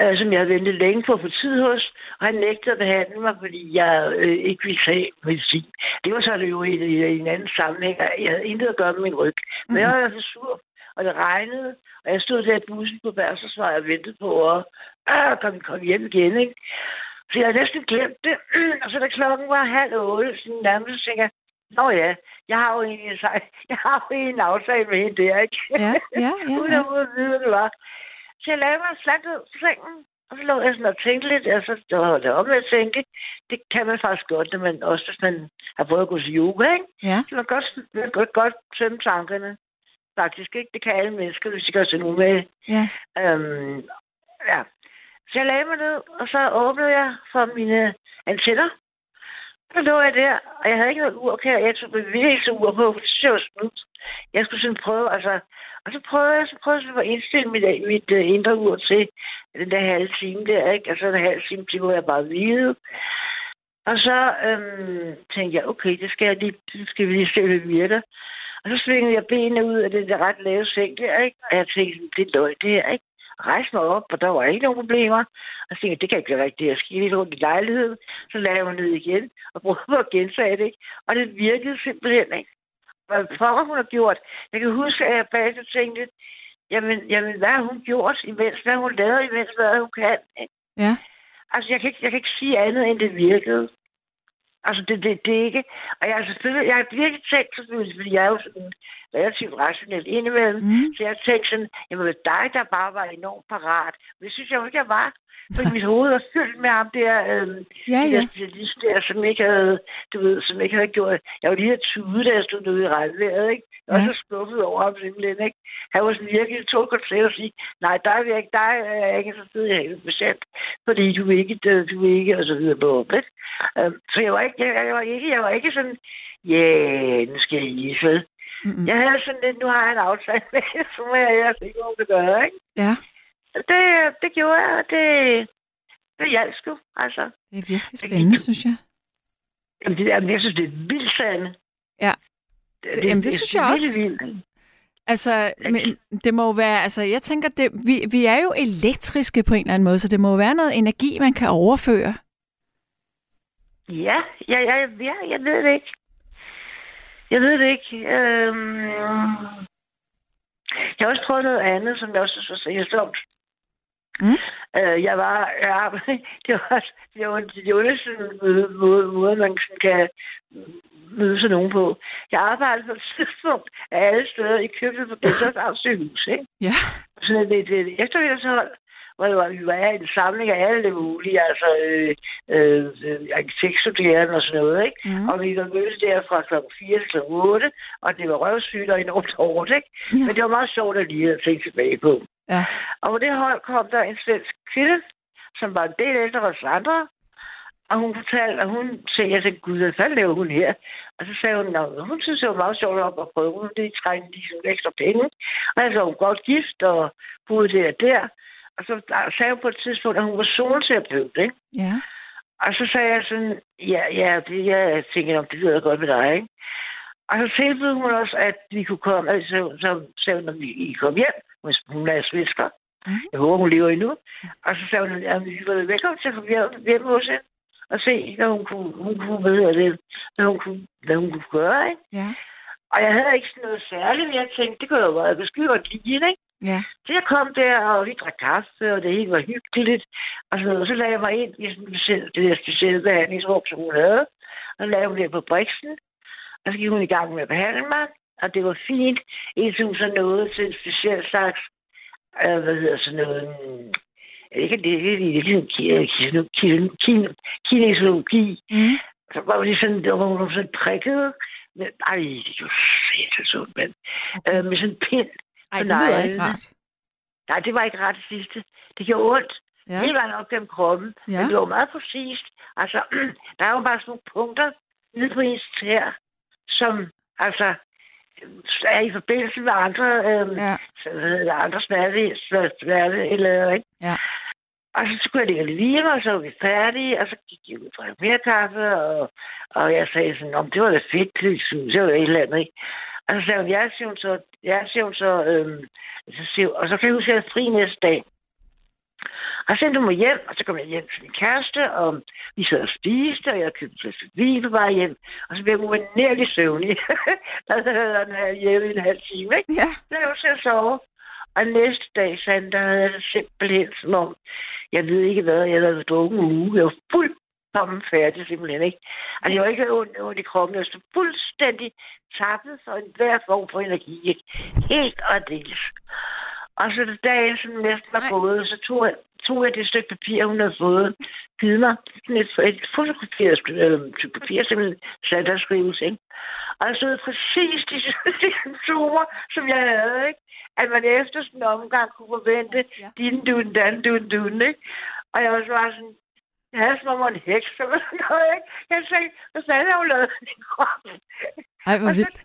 øh, som jeg havde ventet længe på at få tid hos, og han nægtede at behandle mig, fordi jeg øh, ikke ville tage medicin. Det var så det jo i, i, i en anden sammenhæng. Jeg havde intet at gøre med min ryg. Men jeg var i hvert fald sur, og det regnede, og jeg stod der i bussen på Bergsensvej og ventede på at øh, komme, komme hjem igen, ikke? Så jeg havde næsten glemt det. Og så da klokken var halv otte, sådan nærmest, så tænkte jeg, Nå ja, jeg har jo egentlig, jeg har jo en aftale med hende der, ikke? Ja, ja, ja, ja. uden at vide, hvad det var. Så jeg lavede mig slat ud på sengen, og så lå jeg sådan og tænkte lidt, altså, det var det om at tænke. Det kan man faktisk godt, når man, også hvis man har prøvet at gå til yoga, ikke? Ja. Så man kan godt, man godt, godt tømme tankerne. Faktisk, ikke? Det kan alle mennesker, hvis de gør sig nu med. Ja. Øhm, ja. Så jeg lagde mig ned, og så åbnede jeg for mine antenner. Så lå jeg der, og jeg havde ikke noget ur, okay, jeg tog bevægelsesur på, for det så. Jeg skulle sådan prøve, altså, og så prøvede jeg, så prøvede jeg at indstille mit, øh, mit uh, indre ur til den der halve time der, ikke? Altså, den halve time, det kunne jeg bare hvide. Og så øhm, tænkte jeg, okay, det skal, jeg lige, det skal vi lige se, hvad det virker. Og så svingede jeg benene ud af den der ret lave seng der, ikke? Og jeg tænkte, det er løg, det her, ikke? Rejste mig op, og der var ikke nogen problemer. Og så tænkte jeg, det kan ikke være rigtigt. Jeg skal lidt rundt i lejligheden. Så lagde jeg mig ned igen og prøvede at gentage det, ikke? Og det virkede simpelthen, ikke? Hvad for hun har gjort. Jeg kan huske, at jeg bagefter tænkte, jamen, jamen, hvad har hun gjort imens? Hvad har hun lavet imens? Hvad hun kan? Ikke? Ja. Altså, jeg kan, ikke, jeg kan ikke sige andet, end det virkede. Altså, det, det, det er ikke... Og jeg har selvfølgelig... Jeg har virkelig tænkt, selvfølgelig, fordi jeg er jo sådan relativt rationelt indimellem. Mm. Så jeg tænkte sådan, jamen, det dig, der bare var enormt parat. Men det synes jeg jo ikke, jeg var. Fordi mit hoved var fyldt med ham der, øhm, Ja, ja. der specialist der, som ikke havde, du ved, som ikke havde gjort... Jeg var lige at tude, da jeg stod derude i regnvejret, ikke? Jeg var Ja. så skuffet over ham simpelthen, ikke? Han var sådan virkelig to koncept og sige, nej, dig vil jeg ikke, dig er jeg ikke så fed i hele patient, fordi du vil ikke, du, vil ikke, og så videre på, ikke? Øhm, så jeg var ikke, jeg, jeg, var ikke, jeg var ikke sådan, ja, yeah, nu skal jeg lige vel. Mm-mm. Jeg havde sådan lidt, nu har jeg en aftale med, så må jeg ellers ikke nogen, det gøre, ikke? Ja, Det, det gjorde jeg, og det, det hjalp sgu, altså. det er virkelig spændende, synes jeg. Jamen, det, jamen, jeg synes, det er vildt sande. Ja. Det, Jamen, det synes jeg også. Vildt. Altså, men det må jo være, altså jeg tænker, det, vi, vi er jo elektriske på en eller anden måde, så det må jo være noget energi, man kan overføre. Ja, ja, ja, ja, jeg ved det ikke. Jeg ved det ikke. Øhm... Jeg har også prøvet noget andet, som jeg også synes var seriøst dumt. Mm. Øh, jeg var, ja, det var, det var det underste måde, måde, man sådan kan møde sig nogen på. Jeg arbejdede på et tidspunkt af alle steder i købet på Gælders sygehus, ikke? Ja. sådan et, et, et eftermiddagshold, hvor vi var en samling af alle mulige, altså øh, øh, arkitektstuderende og sådan noget, ikke? Mm. Og vi var mødtes der fra kl. 4 til kl. 8, og det var røvsygt og enormt hårdt, ikke? Ja. Men det var meget sjovt at lige at tænke tilbage på. Ja. Og på det hold kom der en svensk kvinde, som var en del ældre os andre, og hun fortalte, at hun sagde, jeg tænkte, gud, hvad fanden laver hun her? Og så sagde hun, at hun synes, det var meget sjovt op at prøve. Hun det trængte de sådan ekstra penge. Og så var hun godt gift og boede der og der. Og så sagde hun på et tidspunkt, at hun var zoneterapeut, ikke? Ja. Og så sagde jeg sådan, ja, ja, det, jeg tænker, om det lyder godt med dig, ikke? Og så tilbød hun også, at vi kunne komme, altså, så sagde hun, at vi I kom hjem, hvis hun er svensker. Mhm. Jeg håber, hun lever endnu. Og så sagde hun, at vi var velkommen til at komme hjem, hjem hos hende og se, hvad hun kunne, hun kunne hedder det, hvad hun kunne, hvad hun kunne gøre, ikke? Ja. Og jeg havde ikke sådan noget særligt, men jeg tænkte, det kunne jo være, jeg skide godt lide, hende, ikke? Ja. Så jeg kom der, og vi drak kaffe, og det hele var hyggeligt. Og så, så lagde jeg mig ind i sådan det der specielle behandlingsrum, som hun havde. Og så lagde hun der på briksen. Og så gik hun i gang med at behandle mig. Og det var fint, indtil hun så nåede til en speciel slags, øh, hvad hedder sådan noget, ikke det, det, det, det, det, det, kinesiologi. Mm. Så var det sådan, der var hun sådan prikket. Men, ej, det er jo sindssygt, men Okay. øh, med sådan en pind. Ej, det lyder ikke rart. Nej, det var ikke ret det sidste. Det gjorde ondt. Ja. Hele vejen op gennem kroppen. Ja. Men det var meget præcist. Altså, der er jo bare sådan nogle punkter nede på ens tær, som altså er i forbindelse med andre, øhm, Ja. det, andre smerte, smerte eller ikke? Ja. Og så skulle jeg ligge og hvile mig, og så var vi færdige, og så gik jeg ud og drak mere kaffe, og, og jeg sagde sådan, om det var da fedt, det var da et eller andet, ikke? Og så sagde hun, ja, siger hun så, ja, siger hun så, øhm, så siger, hun- og så kan jeg huske, at jeg havde fri næste dag. Og så sendte hun mig hjem, og så kom jeg hjem til min kæreste, og vi sad og spiste, og jeg købte en flaske vin på vej hjem, og så blev jeg uanerligt søvnig. der havde den her hjemme i en halv time, ikke? Ja. Så jeg var til at sove. Og næste dag, Sande, der havde jeg det simpelthen som om, jeg ved ikke hvad, jeg havde drukket en uge. Jeg var fuldkommen færdig simpelthen, ikke? Altså, jeg var ikke ondt, ondt i kroppen. Jeg var fuldstændig tappet for enhver form for energi, ikke? Helt og dels. Og så da dagen som næsten var gået, så tog jeg, tog jeg det stykke papir, hun havde fået, givet mig. Sådan et, et fotograferet øh, stykke papir, simpelthen skrives, ikke? Og der stod præcis de, de symptomer, som jeg havde, ikke? At man efter sådan en omgang kunne forvente Ja. din dun, dan, dun, dun, ikke? Og jeg var så bare sådan, jeg havde som om jeg en heks, eller noget, ikke? Jeg tænkte, hvad fanden har hun lavet i min krop? Ej, hvor så- vildt.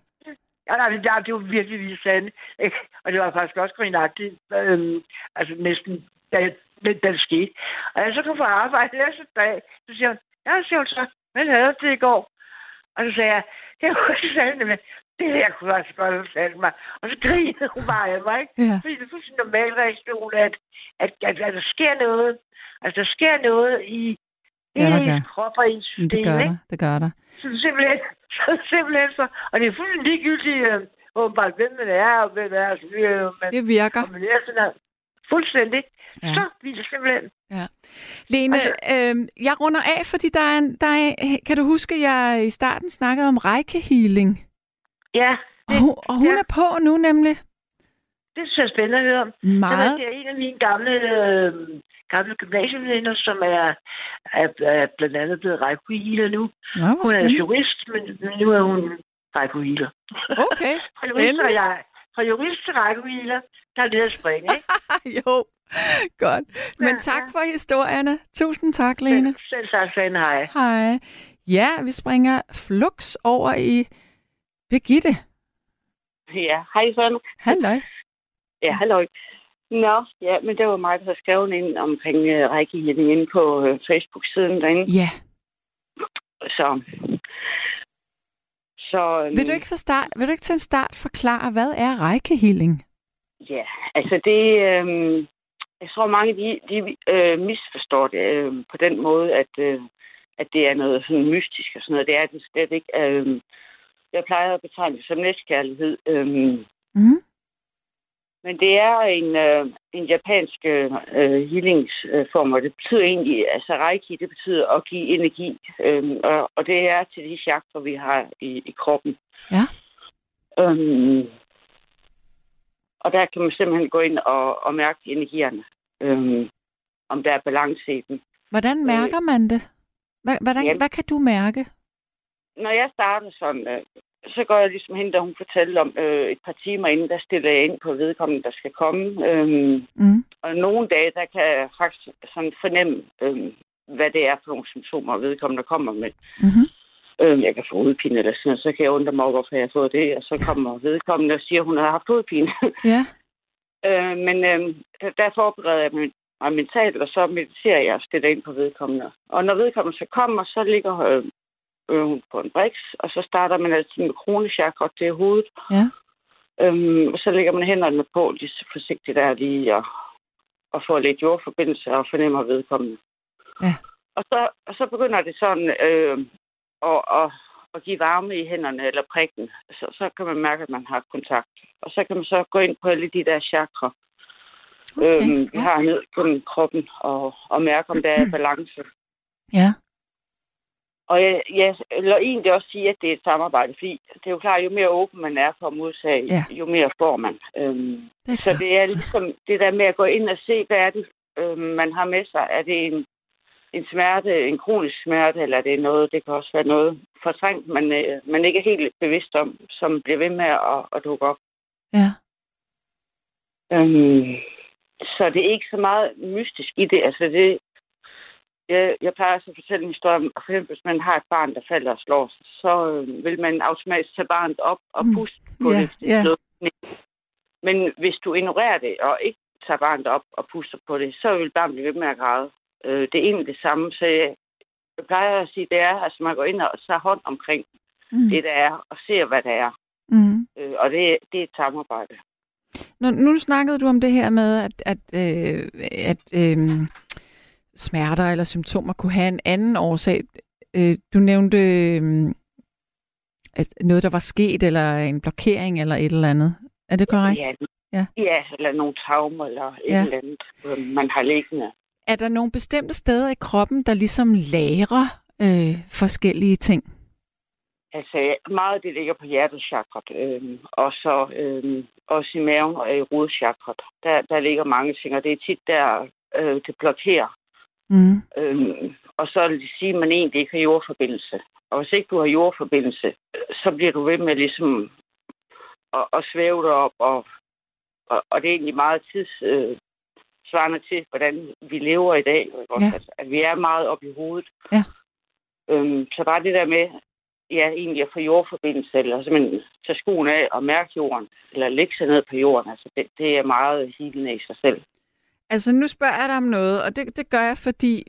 Ja, nej, det, det var virkelig vildt sandt. Ikke? Og det var faktisk også grinagtigt. Øhm, altså næsten, da, da, det skete. Og jeg så kom på arbejde næste dag, så siger hun, ja, siger hun så, hvad havde det i går? Og så sagde jeg, det var ikke sandt, men det her kunne jeg også godt have fortalt mig. Og så grinede hun bare af mig, ikke? Ja. Fordi det er fuldstændig normal reaktion, at, at, at, at, der sker noget. Altså, der sker noget i Ja, hele gør. ens krop og ens Men system, det gør ikke? der. Det gør der. Så simpelthen, så simpelthen så, og det er fuldstændig ligegyldigt, øh, åbenbart, hvem man er, og hvem man er, altså, øh, man, Det virker. og man er sådan her, fuldstændig, Ja. ja. så vildt simpelthen. Lene, øh, jeg runder af, fordi der er, en, der er, kan du huske, jeg i starten snakkede om rækkehealing? Ja, Og hun, og hun ja. er på nu nemlig. det synes jeg er spændende at høre om. Det Meget. er en af mine gamle, øh, gamle gymnasieveninder, som er, er, er blandt andet blevet rækkehealer nu. Nå, Hun er spændende. jurist, men, men nu er hun rækkehealer. Okay, fra jurist, spændende. og jeg, fra jurist til rækkehealer, der er det at springe, ikke? jo, godt. Men Ja, tak ja. for historierne. Tusind tak, Lene. Selv, selv tak, Sande, hej. Hej. Ja, vi springer flux over i Birgitte. Ja, hej Søren. Halløj. Ja, halløj. Nå, ja, men det var mig, der havde skrevet ind omkring uh, rækkehealing inde på uh, Facebook-siden derinde. Ja. Så, så um, Vil du ikke, for start, vil du ikke til en start forklare, hvad er rækkehealing? Ja, altså det... Øh, jeg tror, mange de, de øh, misforstår det øh, på den måde, at, øh, at det er noget sådan mystisk og sådan noget. Det er det slet ikke. Øh, jeg plejer at betegne det som næstkærlighed. Øh, Mm. Men det er en, øh, en japansk øh, healingsform, og det betyder egentlig, altså reiki, det betyder at give energi, øh, og, og det er til de chakra, vi har i, i kroppen. Ja. Øhm, og der kan man simpelthen gå ind og, og mærke energierne, øhm, om der er balance i dem. Hvordan mærker man det? Hvordan, Ja. hvad kan du mærke? Når jeg starter sådan, øh, så går jeg ligesom hen, da hun fortalte om øh, et par timer inden, der stiller jeg ind på vedkommende, der skal komme. Øhm, Mm. Og nogle dage, der kan jeg faktisk sådan fornemme, øhm, hvad det er for nogle symptomer, vedkommende kommer med. Mm-hmm. Øhm, jeg kan få hovedpine eller sådan noget, så kan jeg undre mig over, hvorfor jeg har fået det. Og så kommer vedkommende og siger, at hun har haft hovedpine. Ja. øh, men øhm, der, der forbereder jeg mig, mig mentalt, og så mediterer jeg og stiller ind på vedkommende. Og når vedkommende så kommer, så ligger øh, øh, på en briks, og så starter man altid med kronechakra til hovedet. Ja. Øhm, og så lægger man hænderne på lige så forsigtigt der lige, og, og får lidt jordforbindelse og fornemmer vedkommende. Ja. Og så, og så begynder det sådan øh, at, at, at give varme i hænderne eller prikken. Så, så kan man mærke, at man har kontakt. Og så kan man så gå ind på alle de der chakra, Okay. øhm, vi ja. har ned på kroppen, og, og mærke, om der er balance. ja. Og jeg, jeg vil egentlig også sige, at det er et samarbejde, fordi det er jo klart, jo mere åben man er for at modtage, Ja. jo mere får man. Øhm, Det så det er ligesom det der med at gå ind og se, hvad er det, øhm, man har med sig. Er det en, en smerte, en kronisk smerte, eller er det noget, det kan også være noget fortrængt, man, øh, man ikke er helt bevidst om, som bliver ved med at, at dukke op. Ja. Øhm, så det er ikke så meget mystisk i det. Altså det, jeg, jeg plejer så at fortælle en historie om, for eksempel, hvis man har et barn, der falder og slår sig, så øh, vil man automatisk tage barnet op og Mm. puste på Ja, det. ned. Men hvis du ignorerer det og ikke tager barnet op og puster på det, så vil barnet blive ved med at græde. Øh, det er egentlig det samme. Så jeg, jeg plejer at sige, det er, at altså, man går ind og tager hånd omkring Mm. det, der er, og ser, hvad der er. Mm. Øh, og det, det er et samarbejde. Nu, nu snakkede du om det her med, at, at, øh, at øh, smerter eller symptomer kunne have en anden årsag. Øh, du nævnte øh, at noget, der var sket, eller en blokering, eller et eller andet. Er det korrekt? Ja, Ja. ja. eller nogle traumer, eller et Ja. eller andet, øh, man har liggende. Er der nogle bestemte steder i kroppen, der ligesom lagrer øh, forskellige ting? Altså, meget af det ligger på hjertechakret, øh, og så øh, også i maven og i rodchakret. Der, der ligger mange ting, og det er tit der, øh, det blokerer. Mm. Øh, og så vil det sige, at man egentlig ikke har jordforbindelse. Og hvis ikke du har jordforbindelse, så bliver du ved med ligesom at, at svæve dig op, og, og, og det er egentlig meget tids... Øh, svarende til, hvordan vi lever i dag. ikke? Ja. Altså, at vi er meget oppe i hovedet. Ja. Øhm, så bare det der med, ja, egentlig at få jordforbindelse, eller simpelthen tage skoen af og mærke jorden, eller lægge sig ned på jorden, altså det, det er meget hilende i sig selv. Altså, nu spørger jeg dig om noget, og det, det gør jeg, fordi...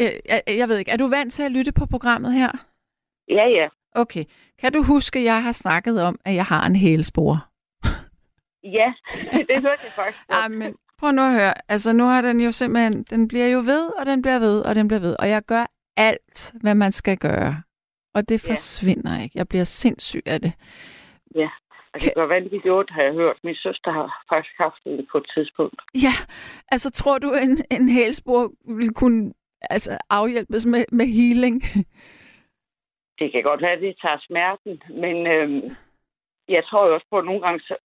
Øh, jeg, jeg ved ikke, er du vant til at lytte på programmet her? Ja, ja. Okay. Kan du huske, at jeg har snakket om, at jeg har en hælspore? Ja, det hørte jeg faktisk. Ej, men prøv nu at høre. Altså, nu har den jo simpelthen... Den bliver jo ved, og den bliver ved, og den bliver ved. Og jeg gør alt, hvad man skal gøre. Og det Ja. forsvinder ikke. Jeg bliver sindssyg af det. Og det gør vanvittigt ondt, har jeg hørt. Min søster har faktisk haft det på et tidspunkt. Ja, altså tror du, en, en hælspor vil kunne altså, afhjælpes med, med healing? Det kan godt være, at det tager smerten, men øhm, jeg tror jo også på, at nogle gange, så,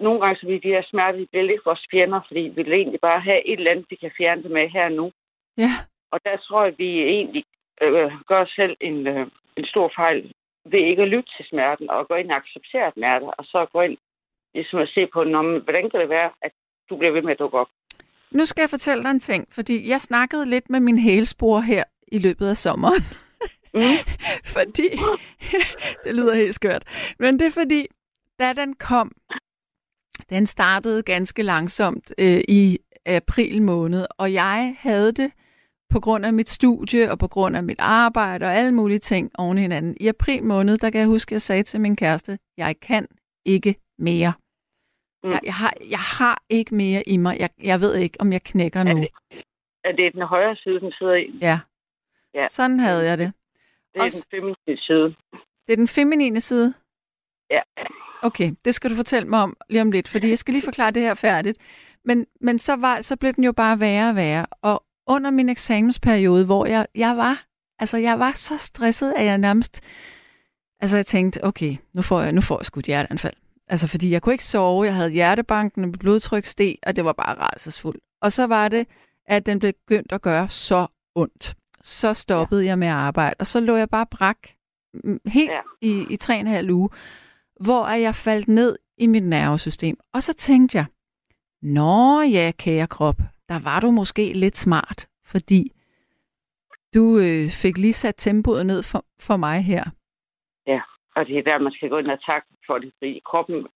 nogle gange så vil de her smerter, de bliver lidt vores fjender, fordi vi vil egentlig bare have et eller andet, vi kan fjerne det med her og nu. Ja. Og der tror jeg, vi egentlig øh, gør os selv en, øh, en stor fejl ved ikke at lytte til smerten og gå ind og acceptere smerter, og så gå ind ligesom at se på, Nå, men hvordan kan det være, at du bliver ved med at dukke op? Nu skal jeg fortælle dig en ting, fordi jeg snakkede lidt med min hælspor her i løbet af sommeren. Mm. fordi, det lyder helt skørt, men det er fordi, da den kom, den startede ganske langsomt øh, i april måned, og jeg havde det på grund af mit studie og på grund af mit arbejde og alle mulige ting oven i hinanden. I april måned, der kan jeg huske, at jeg sagde til min kæreste, jeg kan ikke mere. Mm. Jeg, jeg, har, jeg har ikke mere i mig. Jeg, jeg ved ikke, om jeg knækker Er nu. det, er det den højre side, den sidder i? Ja. Ja. Sådan havde jeg det. Det er Også- den feminine side. Det er den feminine side. Ja. Okay, det skal du fortælle mig om lige om lidt, fordi jeg skal lige forklare det her færdigt. Men, men så, var, så blev den jo bare værre og værre. Og under min eksamensperiode, hvor jeg, jeg var, altså jeg var så stresset, at jeg nærmest, altså jeg tænkte, okay, nu får jeg, nu får jeg sgu et hjerteanfald. Altså fordi jeg kunne ikke sove, jeg havde hjertebanken, og mit blodtryk steg, og det var bare rædselsfuldt. Og så var det, at den blev begyndt at gøre så ondt. Så stoppede ja. jeg med at arbejde, og så lå jeg bare brak mm, helt Ja. i, i tre og en halv uge, hvor jeg faldt ned i mit nervesystem. Og så tænkte jeg, Nå ja, kære krop, der var du måske lidt smart, fordi du øh, fik lige sat tempoet ned for, for mig her. Og det er der, man skal gå ind og takke for det, fordi kroppen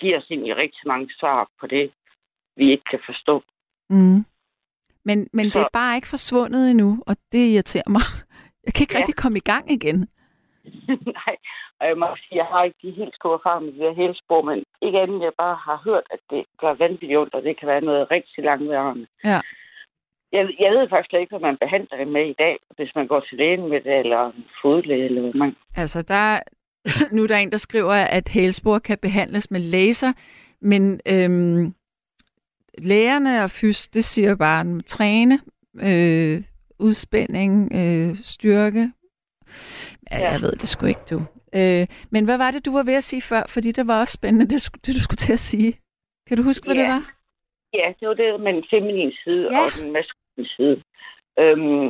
giver os egentlig rigtig mange svar på det, vi ikke kan forstå. Mm. Men, men det Så- er bare ikke forsvundet endnu, og det irriterer mig. Jeg kan ikke Ja. ja. rigtig komme i gang igen. Nej, og jeg må også sige, jeg har ikke de helt store erfaringer med det her hælspor, men ikke andet, jeg bare har hørt, at det gør vanvittigt ondt, og det kan være noget rigtig langværende. Ja. Jeg, jeg ved faktisk slet ikke, hvad man behandler det med i dag, hvis man går til lægen med det, eller en fodlæge, eller hvad man... Altså, der, nu er der en, der skriver, at hælspor kan behandles med laser, men øhm, lægerne og fys, det siger bare at træne, øh, udspænding, øh, styrke. Ja, jeg ved det sgu ikke, du. Øh, men hvad var det, du var ved at sige før? Fordi det var også spændende, det, du- det du skulle til at sige. Kan du huske, hvad Ja. det var? Ja, det var det med den feminine side Ja. og den maskuline side. Øhm,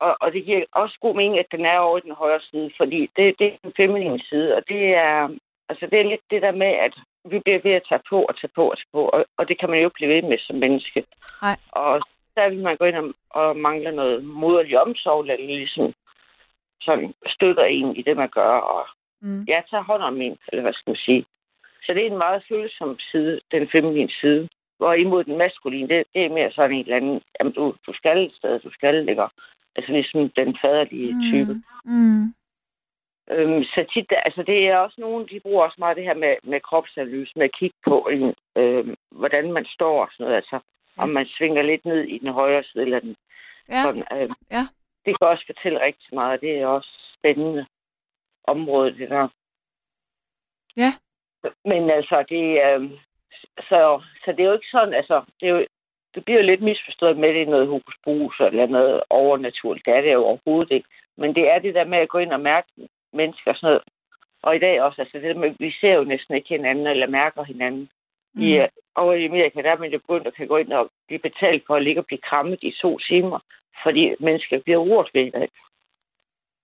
og, og det giver også god mening, at den er over i den højre side, fordi det, det er den feminine side, og det er Altså, det er lidt det der med, at vi bliver ved at tage på og tage på og tage på, og, og det kan man jo ikke blive ved med som menneske. Nej. Og der vil man gå ind og, og mangle noget moderlig omsorg, eller ligesom sådan støtter en i det, man gør, og Mm. jeg tager hånd om en, eller hvad skal man sige. Så det er en meget følsom side, den feminine side. Hvorimod den maskuline, det, det er mere sådan en eller anden, jamen du, du skal et sted, du skal ligge. Altså ligesom den faderlige type. Mm. Øhm, så tit, altså det er også nogen, de bruger også meget det her med, med kropsanalyse, med at kigge på, en, øhm, hvordan man står og sådan noget. Altså, om man svinger lidt ned i den højre side eller den Ja, sådan. Øh, ja. Det kan også fortælle rigtig meget, det er også spændende område, det der. Ja. Men altså, det, øh, så, så det er jo ikke sådan, altså, det, er jo, det bliver jo lidt misforstået med, at det er noget hokus pokus eller noget overnaturligt. Det er det jo overhovedet ikke. Men det er det der med at gå ind og mærke mennesker og sådan noget. Og i dag også, altså det der med, vi ser jo næsten ikke hinanden eller mærker hinanden. Mm. I, over i Amerika, der er man jo begyndt at kan gå ind og blive betalt for at ligge og blive krammet i to timer, fordi mennesker bliver det.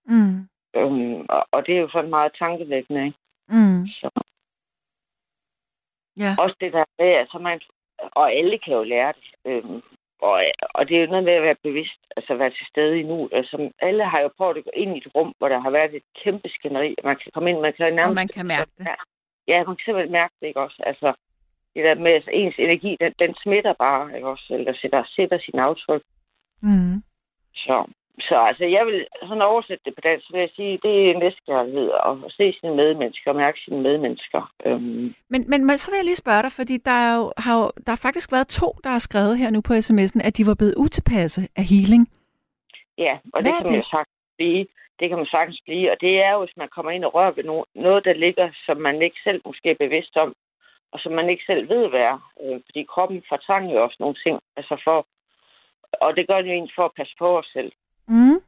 Mm. Øhm, og, og det er jo sådan meget tankevækkende, ikke? Mm. Så. Ja. Også det der med, altså man, og alle kan jo lære det. Øhm, og, og det er jo noget med at være bevidst, altså være til stede i nu. Altså, alle har jo prøvet at gå ind i et rum, hvor der har været et kæmpe skænderi. Man kan komme ind, man kan nærmest... Og man kan mærke det. Ja, man kan simpelthen mærke det, ikke også? Altså, det der med, at ens energi, den, den smitter bare, ikke også? Eller sætter, sætter sin aftryk. Mm. Så, så altså, jeg vil sådan oversætte det på dansk, så vil jeg sige, det er næstekærlighed at se sine medmennesker og mærke sine medmennesker. Øhm, Men, men men så vil jeg lige spørge dig, fordi der, er jo, har jo, der har faktisk været to, der har skrevet her nu på sms'en, at de var blevet utilpasse af healing. ja, og Hvad det kan man jo det? sagtens blive. Det kan man sagtens blive, og det er jo, hvis man kommer ind og rører ved no- noget, der ligger, som man ikke selv måske er bevidst om, og som man ikke selv ved hvad er. Øh, fordi kroppen fortrænger jo også nogle ting, altså for, og det gør den jo egentlig for at passe på os selv. Mm.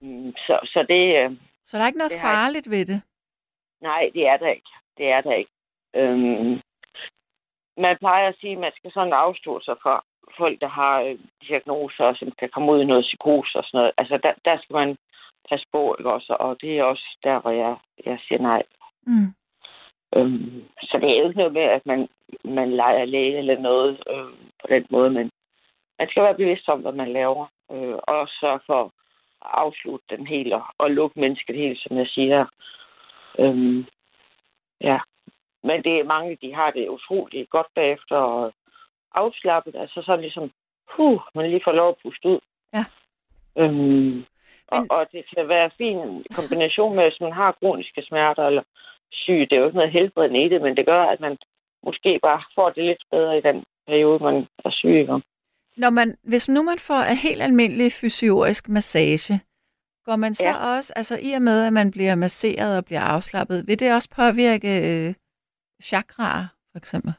Mm, Så, så det, øh, Så der er ikke noget Det farligt ved det. Nej, det er der ikke. Det er der ikke. Øhm, man plejer at sige, at man skal sådan afstå sig fra folk, der har øh, diagnoser, som kan komme ud i noget psykose og sådan noget. Altså, der, der skal man passe på, ikke også? Og det er også der, hvor jeg, jeg siger nej. Mm. Øhm, så det er jo ikke noget med, at man, man leger læge eller noget øh, på den måde, men man skal være bevidst om, hvad man laver. Øh, og sørge for at afslutte den helt og, og lukke mennesket helt, som jeg siger. Øhm, ja. Men det er mange, de har det utroligt godt bagefter og afslappet. Altså sådan ligesom, huh, man lige får lov at puste ud. Ja. Øhm, og, Men- og det kan være fin kombination med, hvis man har kroniske smerter eller syg. Det er jo ikke noget helbredende i det, men det gør, at man måske bare får det lidt bedre i den periode, man er syg. Ikke? Når man, hvis nu man får en helt almindelig fysiorisk massage, går man så Ja. også, altså i og med, at man bliver masseret og bliver afslappet, vil det også påvirke øh, chakraer, for eksempel?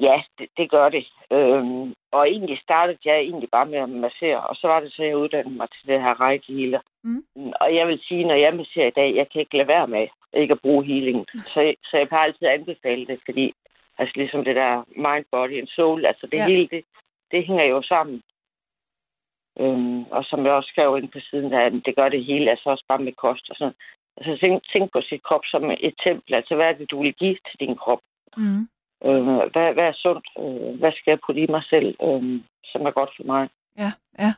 Ja, det, det gør det. Øhm, og egentlig startede jeg egentlig bare med at massere, og så var det så, jeg uddannede mig til det her reiki healer. Mm. Og jeg vil sige, når jeg masserer i dag, jeg kan ikke lade være med ikke at bruge healing. Så, så jeg kan altid anbefale det, fordi altså ligesom det der mind, body and soul, altså det ja. hele, det, det hænger jo sammen. Øhm, og som jeg også skrev ind på siden, der, det gør det hele, altså også bare med kost og sådan. Altså tænk, tænk på sit krop som et tempel. Altså hvad er det, du vil give til din krop? Mm. Øh, hvad, hvad er sundt? Øh, hvad skal jeg putte i mig selv, øh, som er godt for mig? Ja, ja.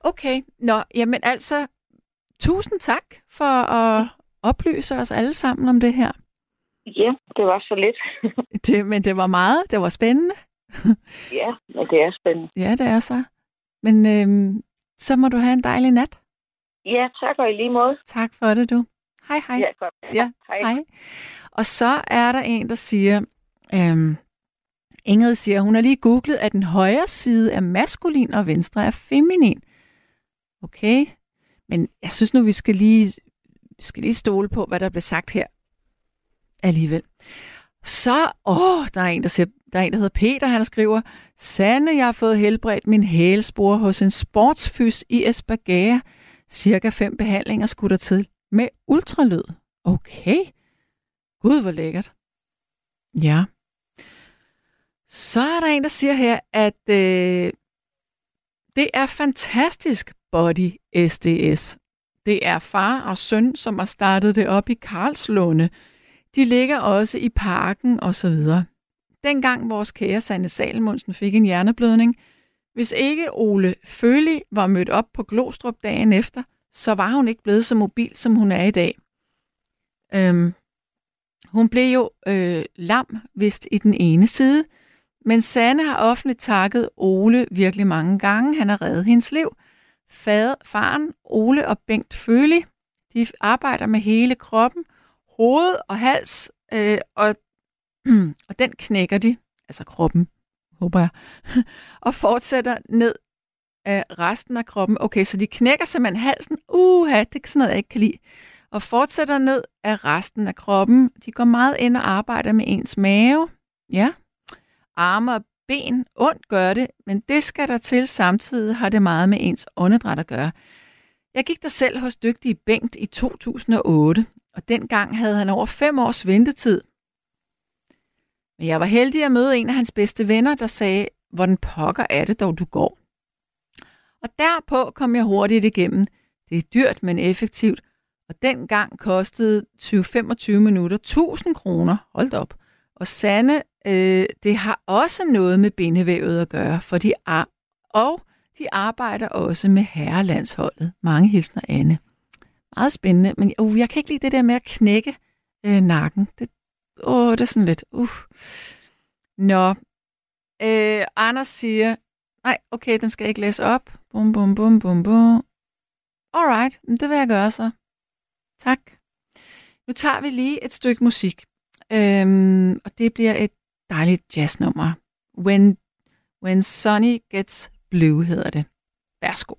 Okay, nå, jamen altså, tusind tak for at oplyse os alle sammen om det her. Ja, det var så lidt. Det, men det var meget, det var spændende. ja, men det er spændende. Ja, det er så. Men øhm, så må du have en dejlig nat. Ja, tak og i lige måde. Tak for det, du. Hej, hej. Ja, godt. Ja, hej. hej. Og så er der en, der siger, øhm, Ingrid siger, hun har lige googlet, at den højre side er maskulin, og venstre er feminin. Okay, men jeg synes nu, vi skal lige, vi skal lige stole på, hvad der bliver sagt her alligevel. Så, åh, der er en, der siger, der er en, der hedder Peter, han skriver, Sande, jeg har fået helbredt min hælspor hos en sportsfys i Esbjerg. Cirka fem behandlinger skulle der til med ultralyd. Okay. Gud, hvor lækkert. Ja. Så er der en, der siger her, at øh, det er fantastisk body SDS. Det er far og søn, som har startet det op i Karlslunde. De ligger også i parken og så videre. Dengang vores kære Sanne Salmundsen fik en hjerneblødning, hvis ikke Ole Føli var mødt op på Glostrup dagen efter, så var hun ikke blevet så mobil, som hun er i dag. Øhm, hun blev jo øh, lam, vist i den ene side, men Sanne har offentligt takket Ole virkelig mange gange. Han har reddet hendes liv. Fader, faren, Ole og Bengt Føli, de arbejder med hele kroppen, hoved og hals, øh, og, og den knækker de, altså kroppen, håber jeg, og fortsætter ned af resten af kroppen. Okay, så de knækker simpelthen halsen. Uha, det er sådan noget, jeg ikke kan lide. Og fortsætter ned af resten af kroppen. De går meget ind og arbejder med ens mave. Ja. Arme og ben. Ondt gør det, men det skal der til. Samtidig har det meget med ens åndedræt at gøre. Jeg gik der selv hos dygtige Bengt i 2008, og dengang havde han over fem års ventetid. Men jeg var heldig at møde en af hans bedste venner, der sagde, hvordan pokker er det dog, du går? Og derpå kom jeg hurtigt igennem. Det er dyrt, men effektivt. Og dengang kostede 20-25 minutter 1000 kroner. Hold op. Og Sande, øh, det har også noget med bindevævet at gøre, for de ar- og de arbejder også med herrelandsholdet. Mange hilsner Anne. Meget spændende, men uh, jeg kan ikke lide det der med at knække øh, nakken. Det, åh, det er sådan lidt, uh. Nå, øh, Anders siger, nej, okay, den skal ikke læse op. Bum, bum, bum, bum, bum. Alright, det vil jeg gøre så. Tak. Nu tager vi lige et stykke musik. Øhm, og det bliver et dejligt jazznummer. When, When Sunny Gets Blue hedder det. Værsgo.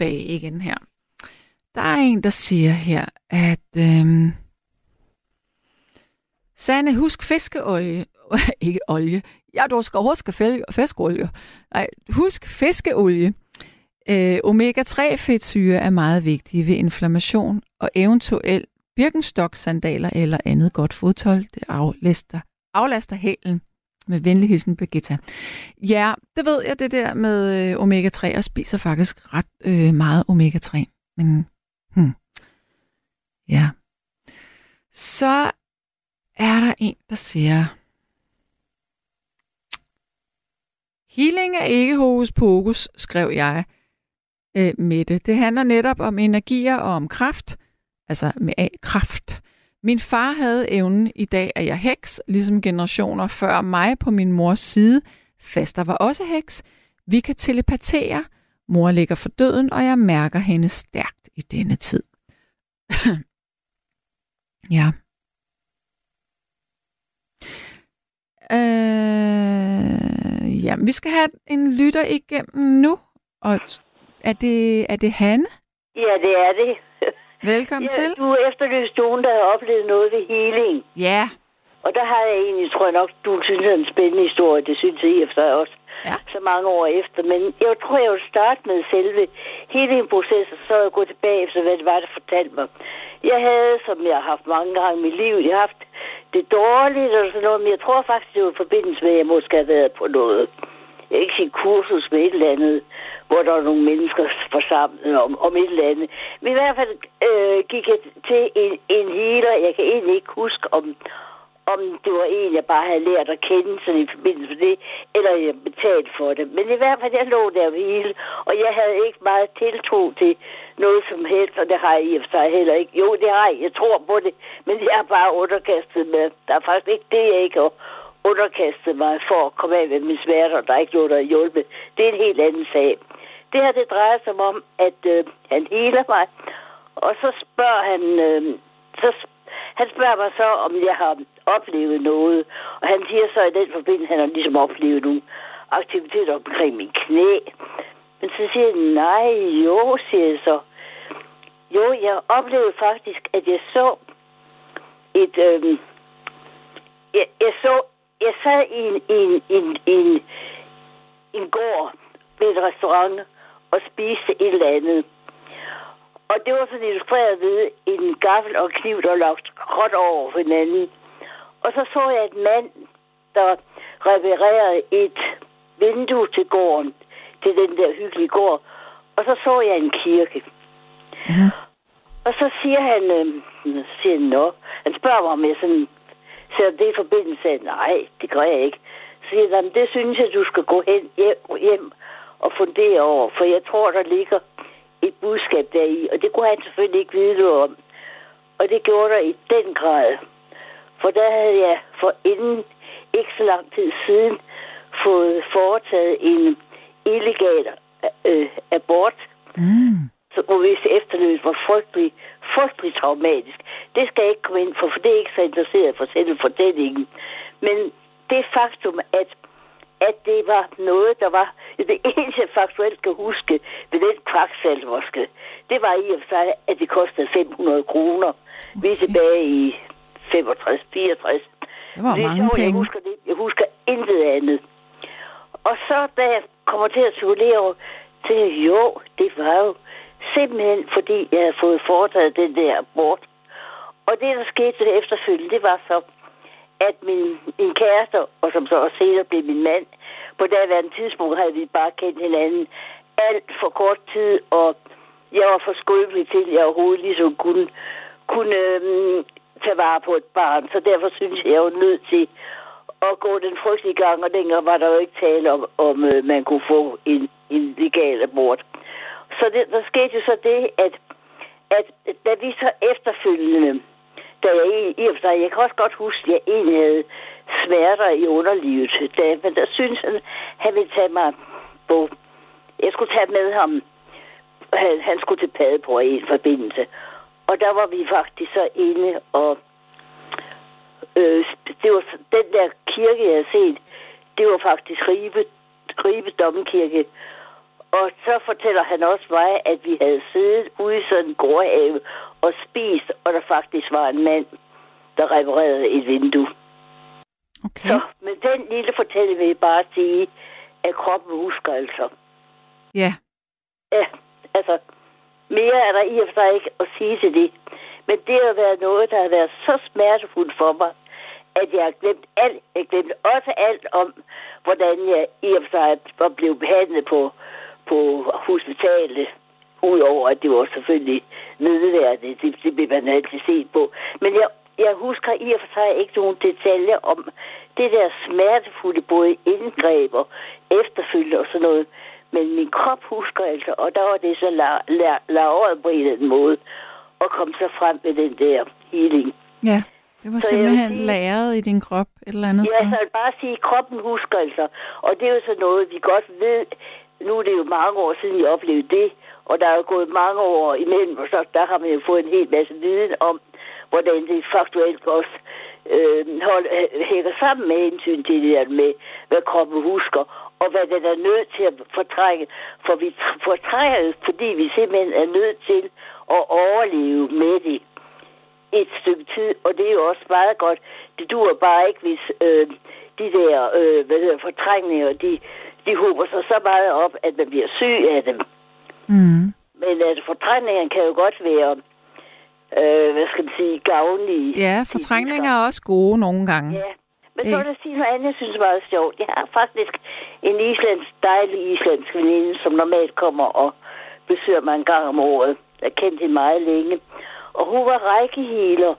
Tilbage igen her. Der er en, der siger her, at øhm, Sanne, husk fiskeolie. ikke olie. Ja, du skal huske fiskeolie. Nej, husk fiskeolie. Øh, Omega-3-fedtsyre er meget vigtige ved inflammation og eventuelt birkenstock-sandaler eller andet godt fodtøj. Det aflaster, aflaster hælen. Med venlig hilsen, Birgitta. Ja, det ved jeg, det der med øh, omega-3, og spiser faktisk ret øh, meget omega-3. Men, hmm. ja. Så er der en, der siger, Healing er ikke hokus pokus, skrev jeg øh, med det. Det handler netop om energier og om kraft, altså med A, kraft. Min far havde evnen, i dag er jeg heks, ligesom generationer før mig på min mors side. Faster var også heks. Vi kan telepatere. Mor ligger for døden, og jeg mærker hende stærkt i denne tid. ja. Øh, ja, vi skal have en lytter igennem nu. Og er det, er det Hanne? Ja, det er det. Velkommen ja, til. Du efterlyste nogen, der har oplevet noget ved healing. Ja. Og der har jeg egentlig, tror jeg nok, du synes, er en spændende historie. Det synes jeg efter også. Ja. Så mange år efter. Men jeg tror, jeg vil starte med selve healingprocessen, så jeg gå tilbage efter, hvad det var, der fortalte mig. Jeg havde, som jeg har haft mange gange i mit liv, jeg har haft det dårligt og sådan noget, men jeg tror faktisk, det var i forbindelse med, at jeg måske har været på noget. Jeg vil ikke sige kursus med et eller andet, hvor der var nogle mennesker forsamlet om, om et eller andet. Men i hvert fald øh, gik jeg til en, en healer. Jeg kan egentlig ikke huske, om, om det var en, jeg bare havde lært at kende sådan i forbindelse med det, eller jeg betalte for det. Men i hvert fald, jeg lå der og hele, og jeg havde ikke meget tiltro til noget som helst, og det har jeg i og for sig heller ikke. Jo, det har jeg. Jeg tror på det, men jeg er bare underkastet med. Der er faktisk ikke det, jeg ikke har underkastet mig for at komme af med min smerter, der er ikke noget, der har hjulpet. Det er en helt anden sag. Det her, det drejer sig om, at øh, han heler mig, og så spørger han, øh, så han spørger mig så, om jeg har oplevet noget. Og han siger så i den forbindelse, han har ligesom oplevet nogle aktiviteter omkring min knæ. Men så siger han, nej, jo, siger jeg så. Jo, jeg oplevede faktisk, at jeg så et... Øh, jeg, jeg så... Jeg sad i en, i en, i en, i en, en gård ved et restaurant og spiste et eller andet. Og det var sådan illustreret ved en gaffel og en kniv, der lagt godt over hinanden. Og så så jeg et mand, der reparerede et vindue til gården, til den der hyggelige gård. Og så så jeg en kirke. Mhm. Og så siger han, øh, siger han, Nå. han spørger mig, om jeg sådan, så det i forbindelse sagde, nej, det gør jeg ikke. Så siger han, det synes jeg, du skal gå hen hjem og fundere over, for jeg tror, der ligger et budskab deri, og det kunne han selvfølgelig ikke vide noget om. Og det gjorde der i den grad. For der havde jeg for inden ikke så lang tid siden fået foretaget en illegal øh, abort, Mm så hvor hvis efterløbet var frygtelig, frygtelig traumatisk. Det skal jeg ikke komme ind for, for det er ikke så interesseret for selve fortællingen. Men det faktum, at at det var noget, der var... Det eneste, jeg faktuelt kan huske ved den kvaksalvorske, det var i og for sig, at det kostede 500 kroner. Okay. Vi er tilbage i 65, 64. Det var det mange jeg penge. husker det. Jeg husker intet andet. Og så, da jeg kommer til at spekulere over, til jo, det var jo simpelthen, fordi jeg havde fået foretaget den der abort. Og det, der skete efterfølgende, det var så, at min, min kæreste, og som så også senere blev min mand, på daværende tidspunkt havde vi bare kendt hinanden alt for kort tid, og jeg var for skrøbelig til, at jeg overhovedet ligesom kunne, kunne øhm, tage vare på et barn. Så derfor synes jeg, jeg var nødt til at gå den frygtelige gang, og dengang var der jo ikke tale om, om øh, man kunne få en, en legal abort. Så det, der skete jo så det, at, at da vi så efterfølgende, da jeg i, og for sig, jeg kan også godt huske, at jeg egentlig havde smerter i underlivet, da, men der synes han, han ville tage mig på, jeg skulle tage med ham, han, han skulle til Padborg i en forbindelse. Og der var vi faktisk så inde, og øh, det var så- den der kirke, jeg havde set, det var faktisk Ribe, Ribe Domkirke. Og så fortæller han også mig, at vi havde siddet ude i sådan en gårdhave og spist, og der faktisk var en mand, der reparerede et vindue. Okay. Så med den lille fortælling vil jeg bare sige, at kroppen husker altså. Ja. Ja, altså, mere er der i og for sig ikke at sige til det. Men det har været noget, der har været så smertefuldt for mig, at jeg har glemt alt. Jeg glemte også alt om, hvordan jeg i og for sig var blevet behandlet på, på hospitalet. Udover at det var selvfølgelig nedværende. Det, det blev man altid set på. Men jeg, jeg husker i og for sig ikke nogen detaljer om det der smertefulde både indgreb og efterfølgende og sådan noget. Men min krop husker altså, og der var det så lavet på en eller anden måde, og kom så frem med den der healing. Ja, det var Så simpelthen sige- lagret i din krop et eller andet Ja, sted. så jeg vil bare sige, at kroppen husker altså. Og det er jo så noget, vi godt ved. Nu er det jo mange år siden, jeg oplevede det. Og der er jo gået mange år imellem, og så der har man jo fået en hel masse viden om, hvordan det faktuelt også øh, hold, øh, hænger sammen med hensyn til det der med, hvad kroppen husker, og hvad den er nødt til at fortrænge. For vi fortrænger fordi vi simpelthen er nødt til at overleve med det et stykke tid, og det er jo også meget godt. Det duer bare ikke, hvis øh, de der øh, hvad hedder, fortrængninger, de, de hober sig så meget op, at man bliver syg af dem. Mm. Men altså, fortrængningen kan jo godt være, øh, hvad skal man sige, gavnlige. Ja, fortrængninger er også gode nogle gange. Ja. Men så vil jeg sige noget andet, jeg synes er meget sjovt. Jeg har faktisk en islandsk, dejlig islandsk veninde, som normalt kommer og besøger mig en gang om året. Jeg har kendt hende meget længe. Og hun var rækkehealer.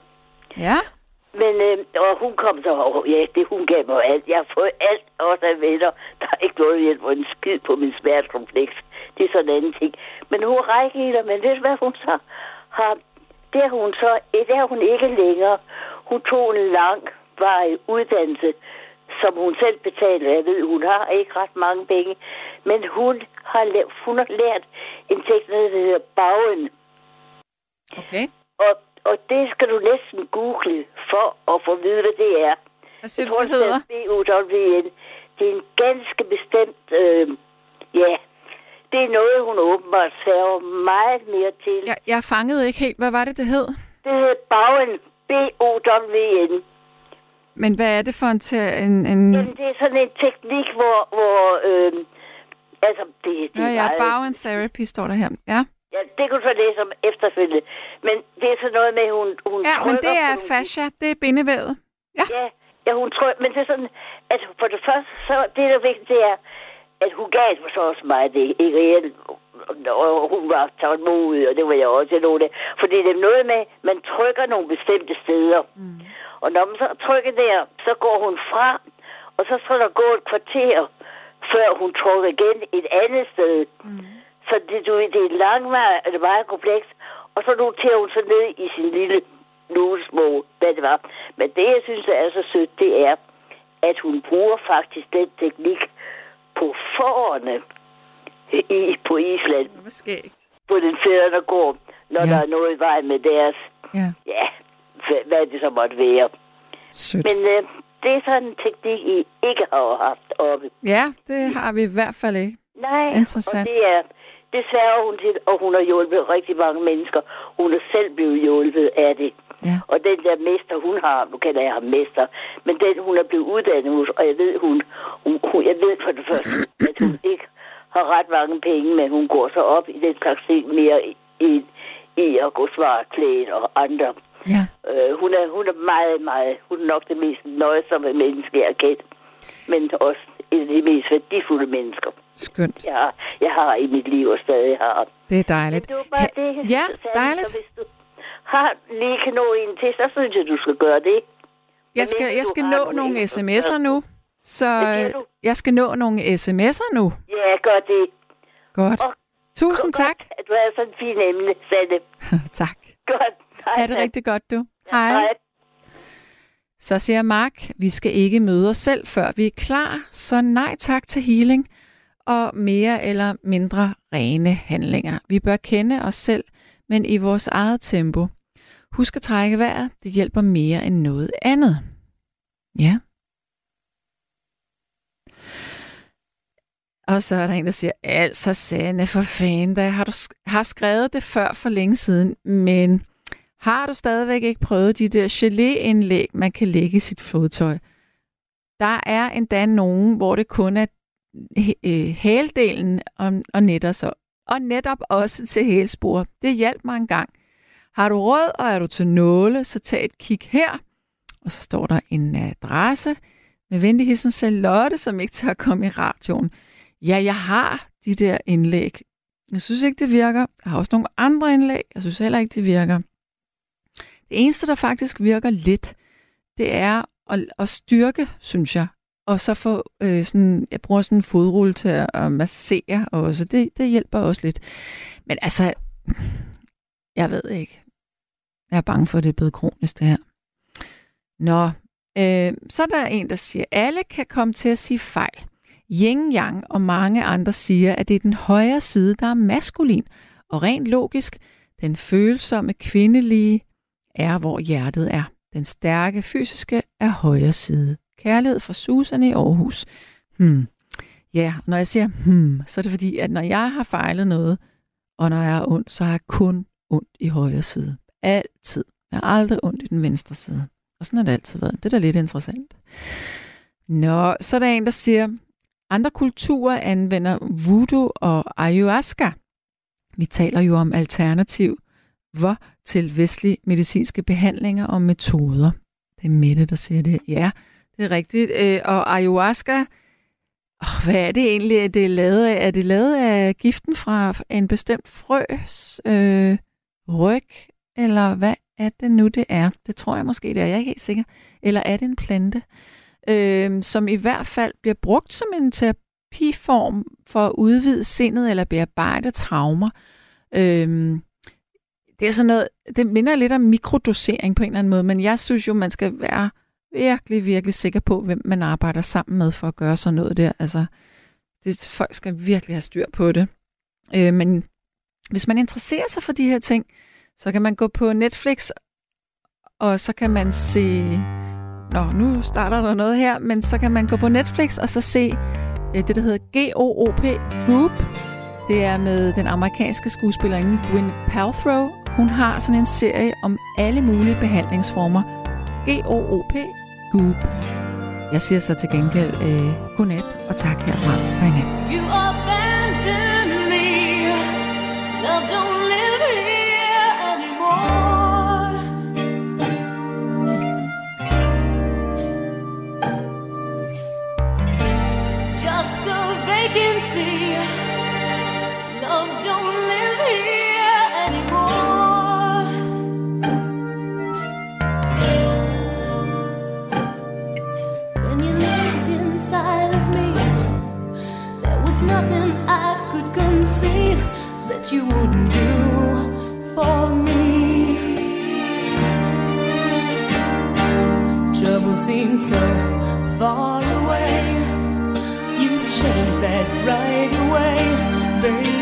Ja, Men, øh, og hun kom så, og ja, det hun gav mig alt. Jeg har fået alt, også af venner. Der er ikke noget hjælp en skid på min smertekompleks. Det er sådan en anden ting. Men hun er rækkehealer, men ved du hvad hun så har? Det er hun så, det er hun ikke længere. Hun tog en lang vej uddannelse, som hun selv betaler. Jeg ved, hun har ikke ret mange penge. Men hun har, la- hun har lært en teknik, der hedder bagen. okay. Og, og det skal du næsten google for at få at vide, hvad det er. Hvad siger du, det hedder? B-U-W-N. Det er en ganske bestemt, øh, ja, det er noget, hun åbenbart særger meget mere til. Jeg, jeg fangede ikke helt. Hvad var det, det hed? Det hedder Bagen, B-O-W-N. Men hvad er det for en... En, en... Jamen, det er sådan en teknik, hvor, hvor øh, altså, det, det Ja, er ja, meget... Bow and Therapy står der her. Ja, Ja, det kan du så læse om efterfølgende. Men det er sådan noget med, hun, hun ja men det er nogle fascia. Det er bindevævet. Ja, ja hun tror, men det er sådan, at for det første, så det der er vigtigt, det er, at hun gav mig så også mig det, ikke reelt, og hun var tålmodig, og det var jeg også nogle af. Fordi det er noget med, man trykker nogle bestemte steder. Mm. Og når man så trykker der, så går hun fra, og så skal der gå et kvarter, før hun trykker igen et andet sted. Mm. Så det, du, ved, det er det er meget komplekst. Og så noterer hun så ned i sin lille notesbog, hvad det var. Men det, jeg synes er så sødt, det er, at hun bruger faktisk den teknik på forerne i, på Island, Hvad skægt. på den fædrene går, når Ja. der er noget i vej med deres, Ja, ja, hvad- hvad det så måtte være. sødt. Men øh, det er sådan en teknik, I ikke har haft oppe. Ja, det har vi i hvert fald ikke. Nej, Interessant. og det er, det sværger hun til, og hun har hjulpet rigtig mange mennesker. Hun er selv blevet hjulpet af det. Ja. Og den der mester, hun har, nu kalder jeg ham mester, men den, hun er blevet uddannet hos, og jeg ved, hun, hun, hun jeg ved for det første, at hun ikke har ret mange penge, men hun går så op i den slags ting mere i, i, i at gå svarklædt og andre. Ja, Øh, hun, er, hun er meget, meget, hun er nok det mest nøjsomme menneske, jeg har kendt. Men også en af de mest værdifulde mennesker, skønt. jeg har, jeg har i mit liv og stadig har. Det er dejligt. Men det var bare det, Ja, dejligt. Så hvis du har lige kan nå en til, så synes jeg, du skal gøre det. Jeg skal, jeg skal nå nogle sms'er nu. Så jeg skal nå nogle sms'er nu. Ja, gør det. Godt. Og- Tusind tak. Godt, at du har sådan en fin emne, Sanne. tak. Godt. Hej, Ha' det hej. rigtig godt, du. Hej. Hej. Så siger Mark, vi skal ikke møde os selv, før vi er klar. Så nej tak til healing og mere eller mindre rene handlinger. Vi bør kende os selv, men i vores eget tempo. Husk at trække vejret. Det hjælper mere end noget andet. Ja. Og så er der en, der siger, altså Sanne, for fanden da, har du sk- har skrevet det før for længe siden, men har du stadigvæk ikke prøvet de der gelé-indlæg, man kan lægge i sit fodtøj? Der er endda nogen, hvor det kun er hældelen øh, og, og, netter så, og netop også til hælspor. Det hjalp mig en gang. Har du råd, og er du til nåle, så tag et kig her. Og så står der en øh, adresse med venligheden Charlotte, som ikke tager at komme i radioen. Ja, jeg har de der indlæg. Jeg synes ikke, det virker. Jeg har også nogle andre indlæg. Jeg synes heller ikke, det virker. Det eneste, der faktisk virker lidt, det er at, at styrke, synes jeg. Og så få øh, sådan, jeg bruger sådan en fodrulle til at, at massere også. Det, det hjælper også lidt. Men altså, jeg ved ikke. Jeg er bange for, at det er blevet kronisk, det her. Nå, øh, så er der en, der siger, alle kan komme til at sige fejl. Yin Yang og mange andre siger, at det er den højre side, der er maskulin. Og rent logisk, den følsomme kvindelige er, hvor hjertet er. Den stærke fysiske er højre side. Kærlighed fra Susan i Aarhus. Hmm. Ja, når jeg siger hmm, så er det fordi, at når jeg har fejlet noget, og når jeg er ondt, så har jeg kun ondt i højre side. Altid. Jeg har aldrig ondt i den venstre side. Og sådan har det altid været. Det er da lidt interessant. Nå, så er der en, der siger, andre kulturer anvender voodoo og ayahuasca. Vi taler jo om alternativ hvor til vestlige medicinske behandlinger og metoder. Det er Mette, der siger det. Ja, det er rigtigt. Øh, og ayahuasca, oh, hvad er det egentlig, det er lavet af? Er det lavet af giften fra en bestemt frøs øh, ryg? Eller hvad er det nu, det er? Det tror jeg måske, det er. Jeg er ikke helt sikker. Eller er det en plante? Øh, som i hvert fald bliver brugt som en terapiform for at udvide sindet eller bearbejde traumer. Øh, det er sådan noget, det minder lidt om mikrodosering på en eller anden måde, men jeg synes jo, man skal være virkelig, virkelig sikker på, hvem man arbejder sammen med for at gøre sådan noget der. Altså, det, folk skal virkelig have styr på det. Øh, men hvis man interesserer sig for de her ting, så kan man gå på Netflix, og så kan man se... Nå, nu starter der noget her, men så kan man gå på Netflix og så se øh, det, der hedder G-O-O-P, Goop. Det er med den amerikanske skuespillerinde Gwyneth Paltrow, hun har sådan en serie om alle mulige behandlingsformer. G-O-O-P, Goop. Jeg siger så til gengæld øh, godnat og tak herfra for i nat. You abandoned me. Love don't live here anymore. Just a vacancy. Love don't nothing I could conceive that you wouldn't do for me. Trouble seems so far away. You changed that right away, baby.